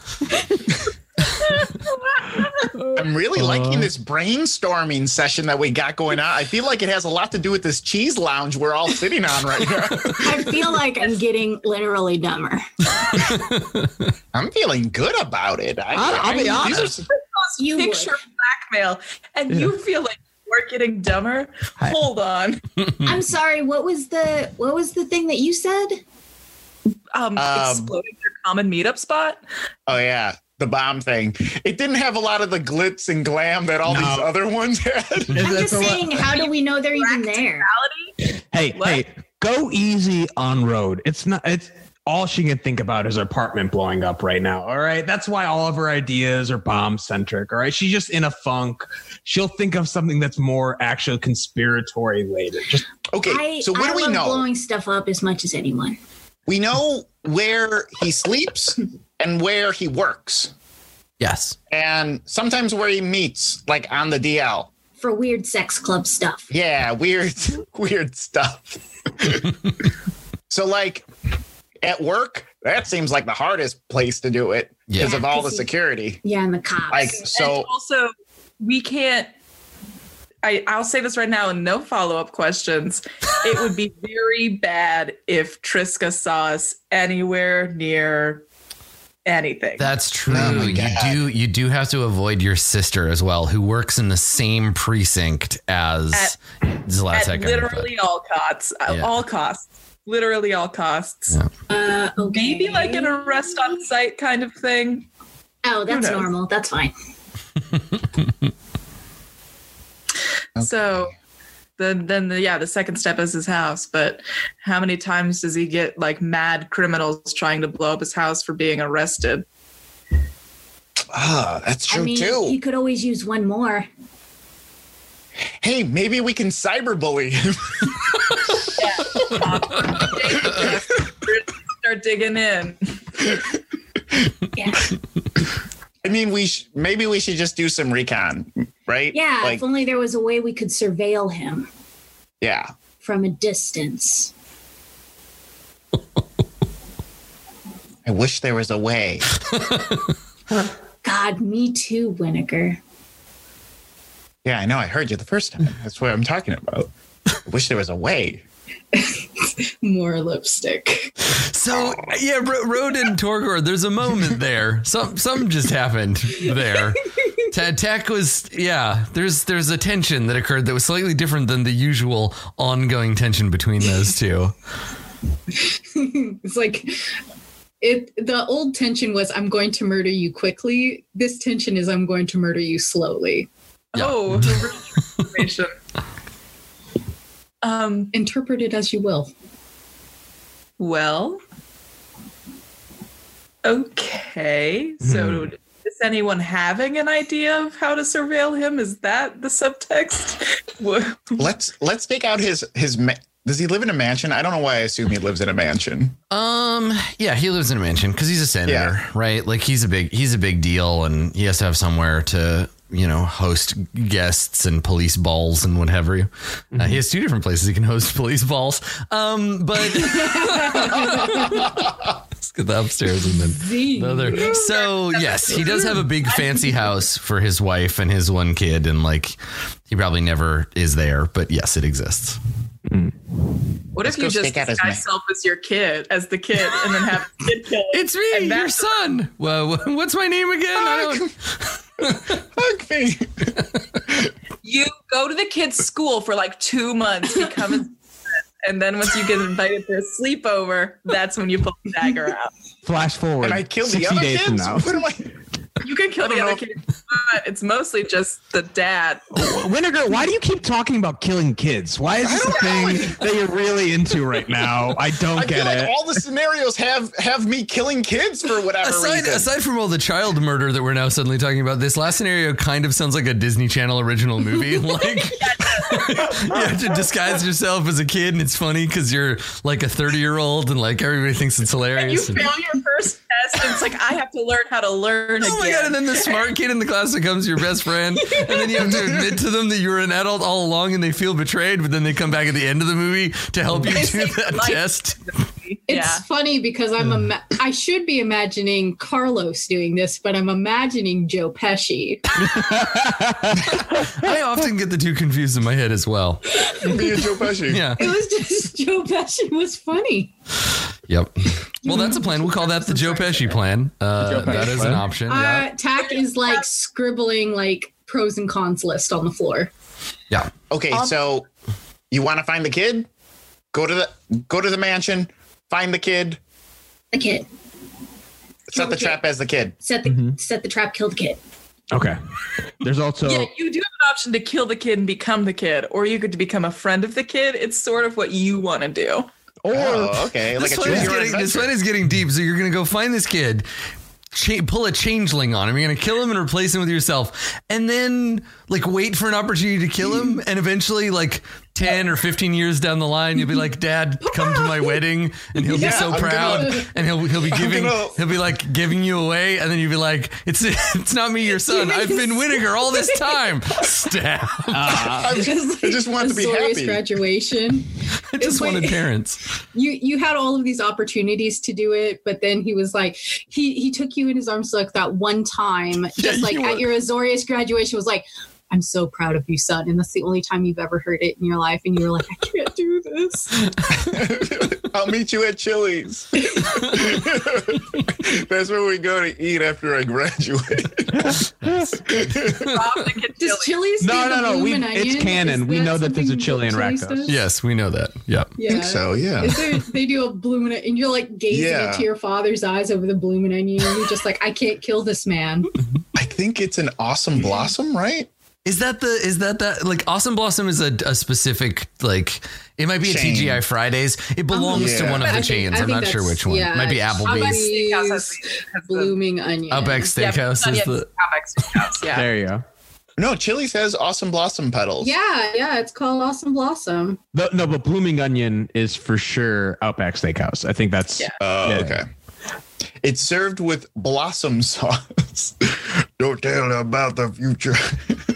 I'm really liking this brainstorming session that we got going on. I feel like it has a lot to do with this cheese lounge we're all sitting on right now. I feel like I'm getting literally dumber. I'm feeling good about it. I, I'll- I'll be I- these are honest. some- You picture blackmail, and you feel like we're getting dumber. Hold on. I'm sorry. What was the what was the thing that you said? Um, Um, exploding your common meetup spot. Oh yeah, the bomb thing. It didn't have a lot of the glitz and glam that all No. these other ones had. I'm just saying, how do we know they're even there? Hey, What? hey, go easy on road. It's not. It's all she can think about is her apartment blowing up right now. All right, that's why all of her ideas are bomb centric. All right, she's just in a funk. She'll think of something that's more actual conspiratory later. Just Okay, I, so what I do we know? blowing stuff up as much as anyone. we know where he sleeps and where he works, Yes. and sometimes where he meets, like on the DL. For weird sex club stuff. Yeah, weird, weird stuff. so, like at work, that seems like the hardest place to do it Yeah. because of all the security. Yeah, and the cops. Like, and so also, we can't. I, I'll say this right now and no follow up questions. It would be very bad if Triska saw us anywhere near anything. That's true. Oh you do you do have to avoid your sister as well, who works in the same precinct as At- Zlatek. At literally all costs. uh, Yeah. All costs. Literally all costs. Yeah. uh, okay. Maybe like an arrest on site kind of thing. Oh, that's normal. That's fine. So then then the, yeah, the second step is his house. But how many times does he get like mad criminals trying to blow up his house for being arrested? ah, that's true I mean, too. he could always use one more. hey, maybe we can cyberbully him. Start digging in. Yeah. I mean, we sh- maybe we should just do some recon, right? Yeah, like if only there was a way we could surveil him yeah. from a distance. I wish there was a way. God, me too, Winnegar. Yeah, I know. I heard you the first time. That's what I'm talking about. I wish there was a way. More lipstick. So yeah, Ro- Road and Torgor, there's a moment there. Some some just happened there. Ta- Tech was yeah. There's there's a tension that occurred that was slightly different than the usual ongoing tension between those two. it's like it the old tension was I'm going to murder you quickly. This tension is I'm going to murder you slowly. Oh, yeah. Oh, the real transformation. Um, Interpret it as you will. well. Okay. So is anyone having an idea of how to surveil him? Is that the subtext? Let's let's take out his his. Ma- Does he live in a mansion? I don't know why I assume he lives in a mansion. Um, yeah, he lives in a mansion because he's a senator, Yeah. right? Like he's a big he's a big deal, and he has to have somewhere to you know host guests and police balls and whatever. Uh, he has two different places he can host police balls. Um, but let's get the upstairs and then the other. So yes, he does have a big fancy house for his wife and his one kid, and like he probably never is there, but yes, it exists. Mm. What if you just stick out disguise neck. self as your kid, as the kid, and then have the kid kill? It's me, your son. Well, what's my name again? I don't. Hug me. You go to the kid's school for like two months, become his and then once you get invited to a sleepover, that's when you pull the dagger out. Flash forward. And I kill the 60 other days kids. from now. What am I? You can kill the don't other know. kid, but it's mostly just the dad. Vinegar, why do you keep talking about killing kids? Why is this a thing that you're really into right now? I don't I get feel like it. all the scenarios have have me killing kids for whatever Aside, reason. aside from all the child murder that we're now suddenly talking about, this last scenario kind of sounds like a Disney Channel original movie. like, you have to disguise yourself as a kid, and it's funny because you're like a 30 year old, and like everybody thinks it's hilarious. And- fail your first test, and it's like I have to learn how to learn Oh my again. god! And then the smart kid in the class becomes your best friend, and then you have to admit to them that you were an adult all along, and they feel betrayed. But then they come back at the end of the movie to help you They do that life- test. It's yeah. funny because I'm ima- I should be imagining Carlos doing this, but I'm imagining Joe Pesci. I often get the two confused in my head as well. me and Joe Pesci. Yeah. It was just Joe Pesci was funny. Yep. Well, that's a plan. We'll call that the Joe Pesci plan. Uh, that is an option. Yeah. Uh, Tack is like scribbling like pros and cons list on the floor. Yeah. Okay, so you want to find the kid? Go to the go to the mansion, find the kid, The kid set the the kid. trap as the kid. set the set the trap, kill the kid. okay. There's also Yeah, you do have an option to kill the kid and become the kid, or you could become a friend of the kid. It's sort of what you want to do. Or Oh, okay. Like This a one, is getting, this one is getting deep. So you're going to go find this kid, cha- pull a changeling on him. You're going to kill him and replace him with yourself. And then, like, wait for an opportunity to kill him and eventually, like, 10 or 15 years down the line, you'll be like, Dad, come to my wedding. And he'll be so I'm proud. gonna- and he'll, he'll be giving, gonna- he'll be like giving you away. And then you'll be like, it's, it's not me, your son. I've been Winnegar all this time. Stab. Uh, I, Just I just want to be Azorius happy. graduation. I just wait. wanted parents. You you had all of these opportunities to do it, but then he was like, he he took you in his arms like that one time, just Yeah, like you at were- your Azorius graduation, was like, I'm so proud of you, son. And that's the only time you've ever heard it in your life. And you were like, I can't do this. I'll meet you at Chili's. That's where we go to eat after I graduate. Rob the kid Does Chili's No, no, no, we- it's canon. We know that there's a something chili in Chili's Yes, we know that. Yeah. Yeah. think so, yeah. Is there, they do a bloomin' and you're like gazing Yeah. into your father's eyes over the blooming onion. And you're just like, I can't kill this man. I think it's an awesome blossom, right? Is that the is that that like Awesome Blossom is a, a specific like it might be a TGI Fridays. It belongs to Yeah. one of the I think- chains. I I'm not sure which one. yeah, might be Outback Applebee's. Applebee's the- has the- blooming onion. Outback Yeah, Steakhouse is the Outback Steakhouse. Yeah. There you go. No, Chili's has awesome blossom petals. Yeah, yeah, it's called Awesome Blossom. The- no, but blooming onion is for sure Outback Steakhouse. I think that's Yeah. Oh, Yeah. okay. It's served with blossom sauce. Don't tell about the future.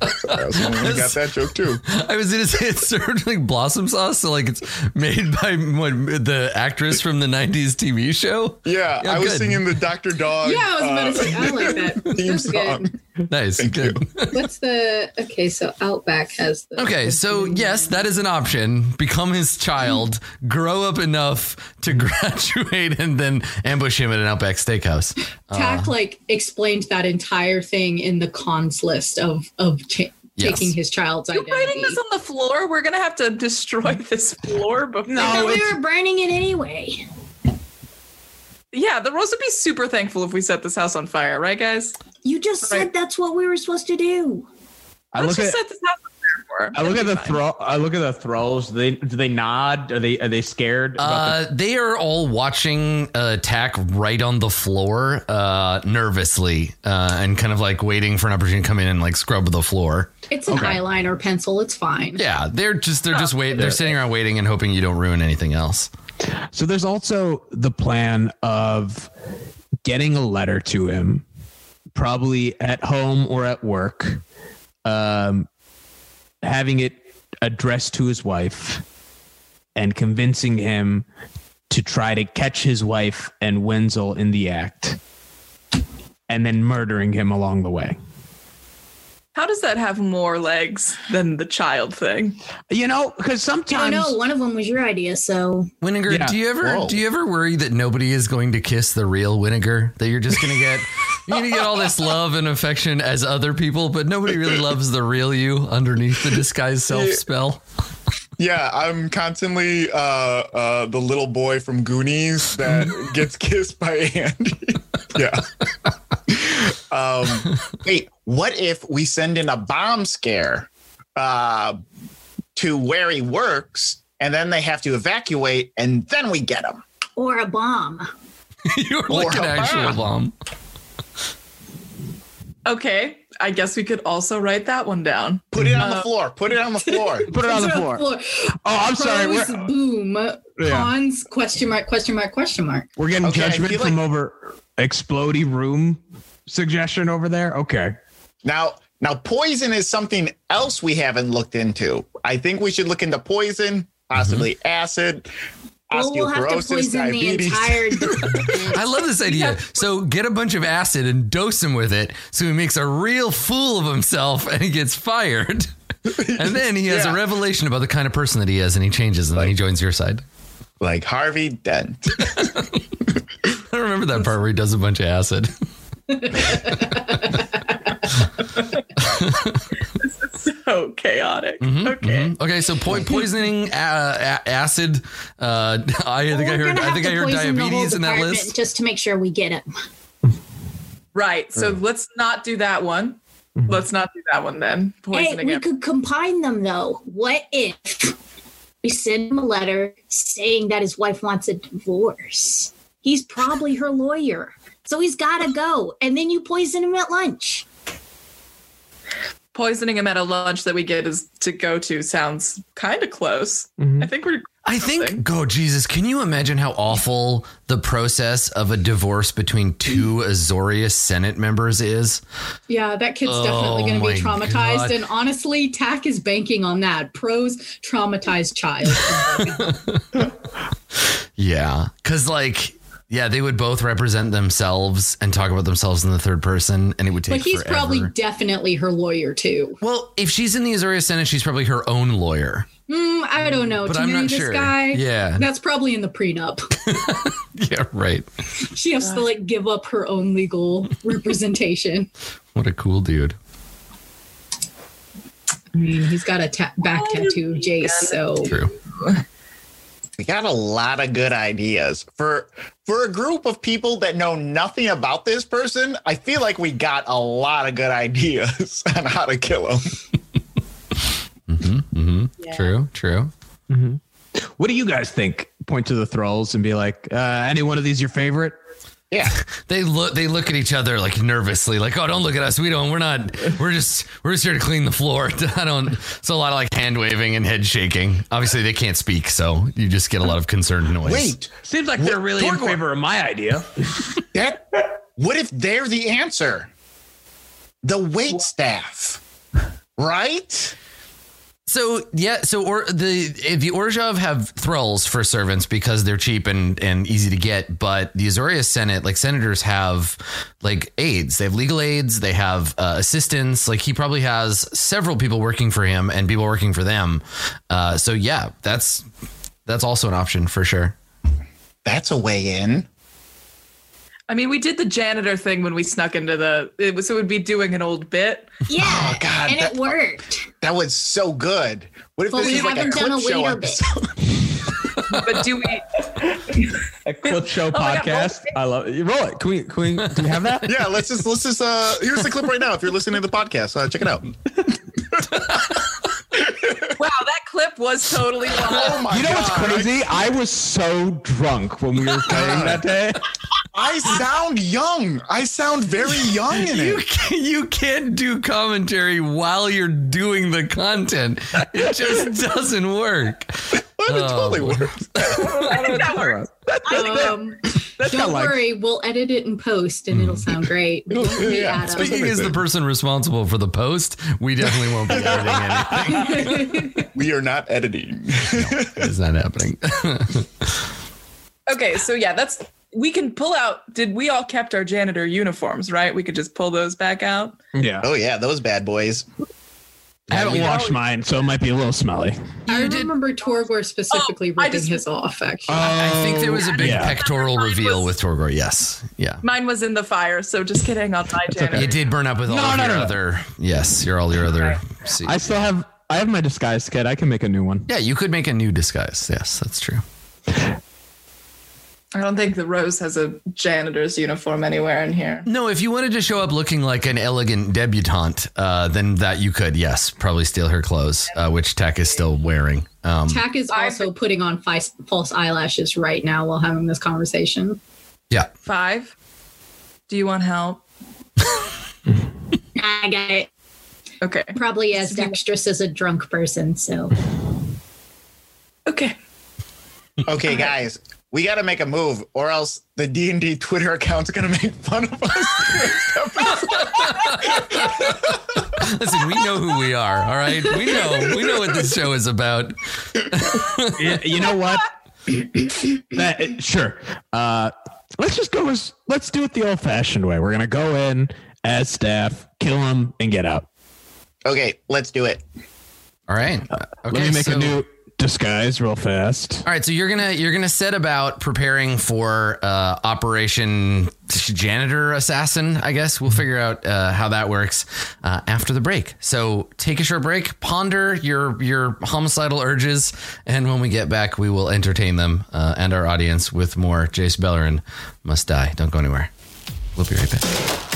Sorry, I was the only one who got that joke too. I was gonna say it's served like blossom sauce, so like it's made by what, the actress from the '90s TV show. Yeah, Yeah, I was good. singing the Dr. Dog. Yeah, I was about to say, I uh, like that. theme That's song. good. Nice, Thank good. What's the okay? So Outback has the Okay, so yes, that is an option. Become his child, grow up enough to graduate, and then ambush him at an Outback Steakhouse. Uh, Tack like explained that entire thing in the cons list of of cha- Yes. taking his child's You're identity. writing this on the floor. We're gonna have to destroy this floor before. I thought No, we it's- were burning it anyway. Yeah, the Rose would be super thankful if we set this house on fire, right, guys? You just Right. said that's what we were supposed to do. I Let's look just at set this house on fire for. her. I look at the be fine. throw. I look at the thralls. Do they do they nod? Are they are they scared? about Uh, they are all watching uh, attack right on the floor, uh, nervously, uh, and kind of like waiting for an opportunity to come in and like scrub the floor. It's an eyeliner pencil. It's fine. Yeah, they're just they're just wait. They're sitting around waiting and hoping you don't ruin anything else. So there's also the plan of getting a letter to him, probably at home or at work, um, having it addressed to his wife, and convincing him to try to catch his wife and Wenzel in the act, and then murdering him along the way. How does that have more legs than the child thing? You know, because I sometimes don't know. One of them was your idea, so Winnegar, Yeah. do you ever Whoa. do you ever worry that nobody is going to kiss the real Winnegar? That you're just gonna get you're gonna get all this love and affection as other people, but nobody really loves the real you underneath the disguised self spell. Yeah, I'm constantly uh, uh, the little boy from Goonies that gets kissed by Andy. yeah. Um, wait, what if we send in a bomb scare uh, to where he works, and then they have to evacuate, and then we get him? or a bomb. you're like Or an a actual bomb. Okay, I guess we could also write that one down. Put it on Uh, the floor. Put it on the floor. put it on the floor. Oh, I'm sorry. We're, boom. Yeah. Cons, question mark, question mark, question mark. we're getting Okay, judgment from like- over explodey room suggestion over there. Okay. Now, now, poison is something else we haven't looked into. I think we should look into poison, possibly acid, Well, we'll have to osteoporosis, poison the diabetes. entire. I love this idea. So get a bunch of acid and dose him with it, so he makes a real fool of himself and he gets fired. And then he has a revelation about the kind of person that he is, and he changes, and then he joins your side. like Harvey Dent. I remember that part where he does a bunch of acid. So chaotic. Mm-hmm, okay. Okay, so po- poisoning uh, a- acid. Uh, I think I We're heard. I think I heard poison the whole diabetes in that list. just to make sure we get it. Right. So let's not do that one. Let's not do that one then. Hey, we again. could combine them though. What if we send him a letter saying that his wife wants a divorce? He's probably her lawyer. So he's got to go. And then you poison him at lunch. Poisoning him at a lunch that we get is to go to sounds kind of close. Mhm. I think we're. I think, go Jesus, can you imagine how awful the process of a divorce between two Azorius Senate members is? Yeah, that kid's Oh definitely going to be traumatized. God. And honestly, TAC is banking on that. Pros traumatized child. Yeah. Cause like, yeah, they would both represent themselves and talk about themselves in the third person, and it would take but he's forever. probably definitely her lawyer too. Well, if she's in the Azorius Senate, she's probably her own lawyer. Hmm, I don't know. But to I'm not this sure. guy, Yeah. that's probably in the prenup. Yeah, right. she has to like give up her own legal representation. What a cool dude. I mean, he's got a ta- back tattoo of Jace, so True. We got a lot of good ideas for for a group of people that know nothing about this person. I feel like we got a lot of good ideas on how to kill him. Mm-hmm. Yeah. True. True. What do you guys think? Point to the thralls and be like, uh, any one of these your favorite? Yeah, They look. They look at each other like nervously, like, "Oh, don't look at us. We don't. We're not. We're just. We're just here to clean the floor." I don't. It's a lot of like hand waving and head shaking. Obviously, they can't speak, so you just get a lot of concerned noise. wait, Seems like they're really in favor of my idea. that what if they're the answer? The wait staff, right? So yeah, so or the the Orzhov have thralls for servants because they're cheap and and easy to get, but the Azorius Senate, like senators, have like aides. They have legal aides. They have uh, assistants. Like he probably has several people working for him and people working for them. Uh, so yeah, that's that's also an option for sure. That's a way in. I mean, we did the janitor thing when we snuck into the. It was so it would be doing an old bit. yeah, Oh, God, and that- it worked. That was so good. What if But this we is like a haven't done clip a show waiter bit. episode? But do we? A clip show Oh my God, podcast. I love it. Roll it. Can we? Can we? Do we have that? yeah, let's just let's just uh here's the clip right now. If you're listening to the podcast, uh, check it out. Wow, that clip was totally wrong. Oh my You know what's crazy? I was so drunk when we were playing that day. I sound young. I sound very young in You it. can't, you can't do commentary while you're doing the content. It just doesn't work. But it Oh, totally boy. works. that works. Um, That's don't not like worry, we'll edit it in post, and it'll sound great. Don't Yeah. Speaking as the person responsible for the post, we definitely won't be editing anything. We are not editing. It's not happening. Okay, so yeah, that's we can pull out. Did we all kept our janitor uniforms? Right, we could just pull those back out. yeah. oh yeah, those bad boys. I haven't washed mine, so it might be a little smelly. I You did- remember Torgor specifically Oh, I ripping just- his off. Actually, oh, I think there was a big Yeah. pectoral Mine reveal was- with Torgor. Yes. Yeah. Mine was in the fire, so just kidding on my janitor. It did burn up with all No, of no, your no, no. other. Yes, you're all your other. See, I still have. I have my disguise kit. I can make a new one. yeah, you could make a new disguise. Yes, that's true. I don't think the Rose has a janitor's uniform anywhere in here. No, if you wanted to show up looking like an elegant debutante, uh, then that you could. Yes, probably steal her clothes, uh, which Tech is still wearing. Um, Tack is also putting on fi- false eyelashes right now while having this conversation. yeah. Five. Do you want help? I got it. Okay. Probably as dexterous as a drunk person. So Okay. Okay, guys, we got to make a move, or else the D and D Twitter account's gonna make fun of us. Listen, we know who we are. All right, we know we know what this show is about. Yeah, you know what? that, sure. Uh, let's just go as let's do it the old-fashioned way. We're gonna go in as staff, kill them, and get out. okay, let's do it. All right. Okay, Let me make so- a new disguise real fast. All right, so you're gonna you're gonna set about preparing for uh, Operation Janitor Assassin. I guess we'll figure out uh, how that works uh, after the break. So take a short break, ponder your your homicidal urges, and when we get back, we will entertain them uh, and our audience with more Jace Beleren must die. Don't go anywhere. We'll be right back.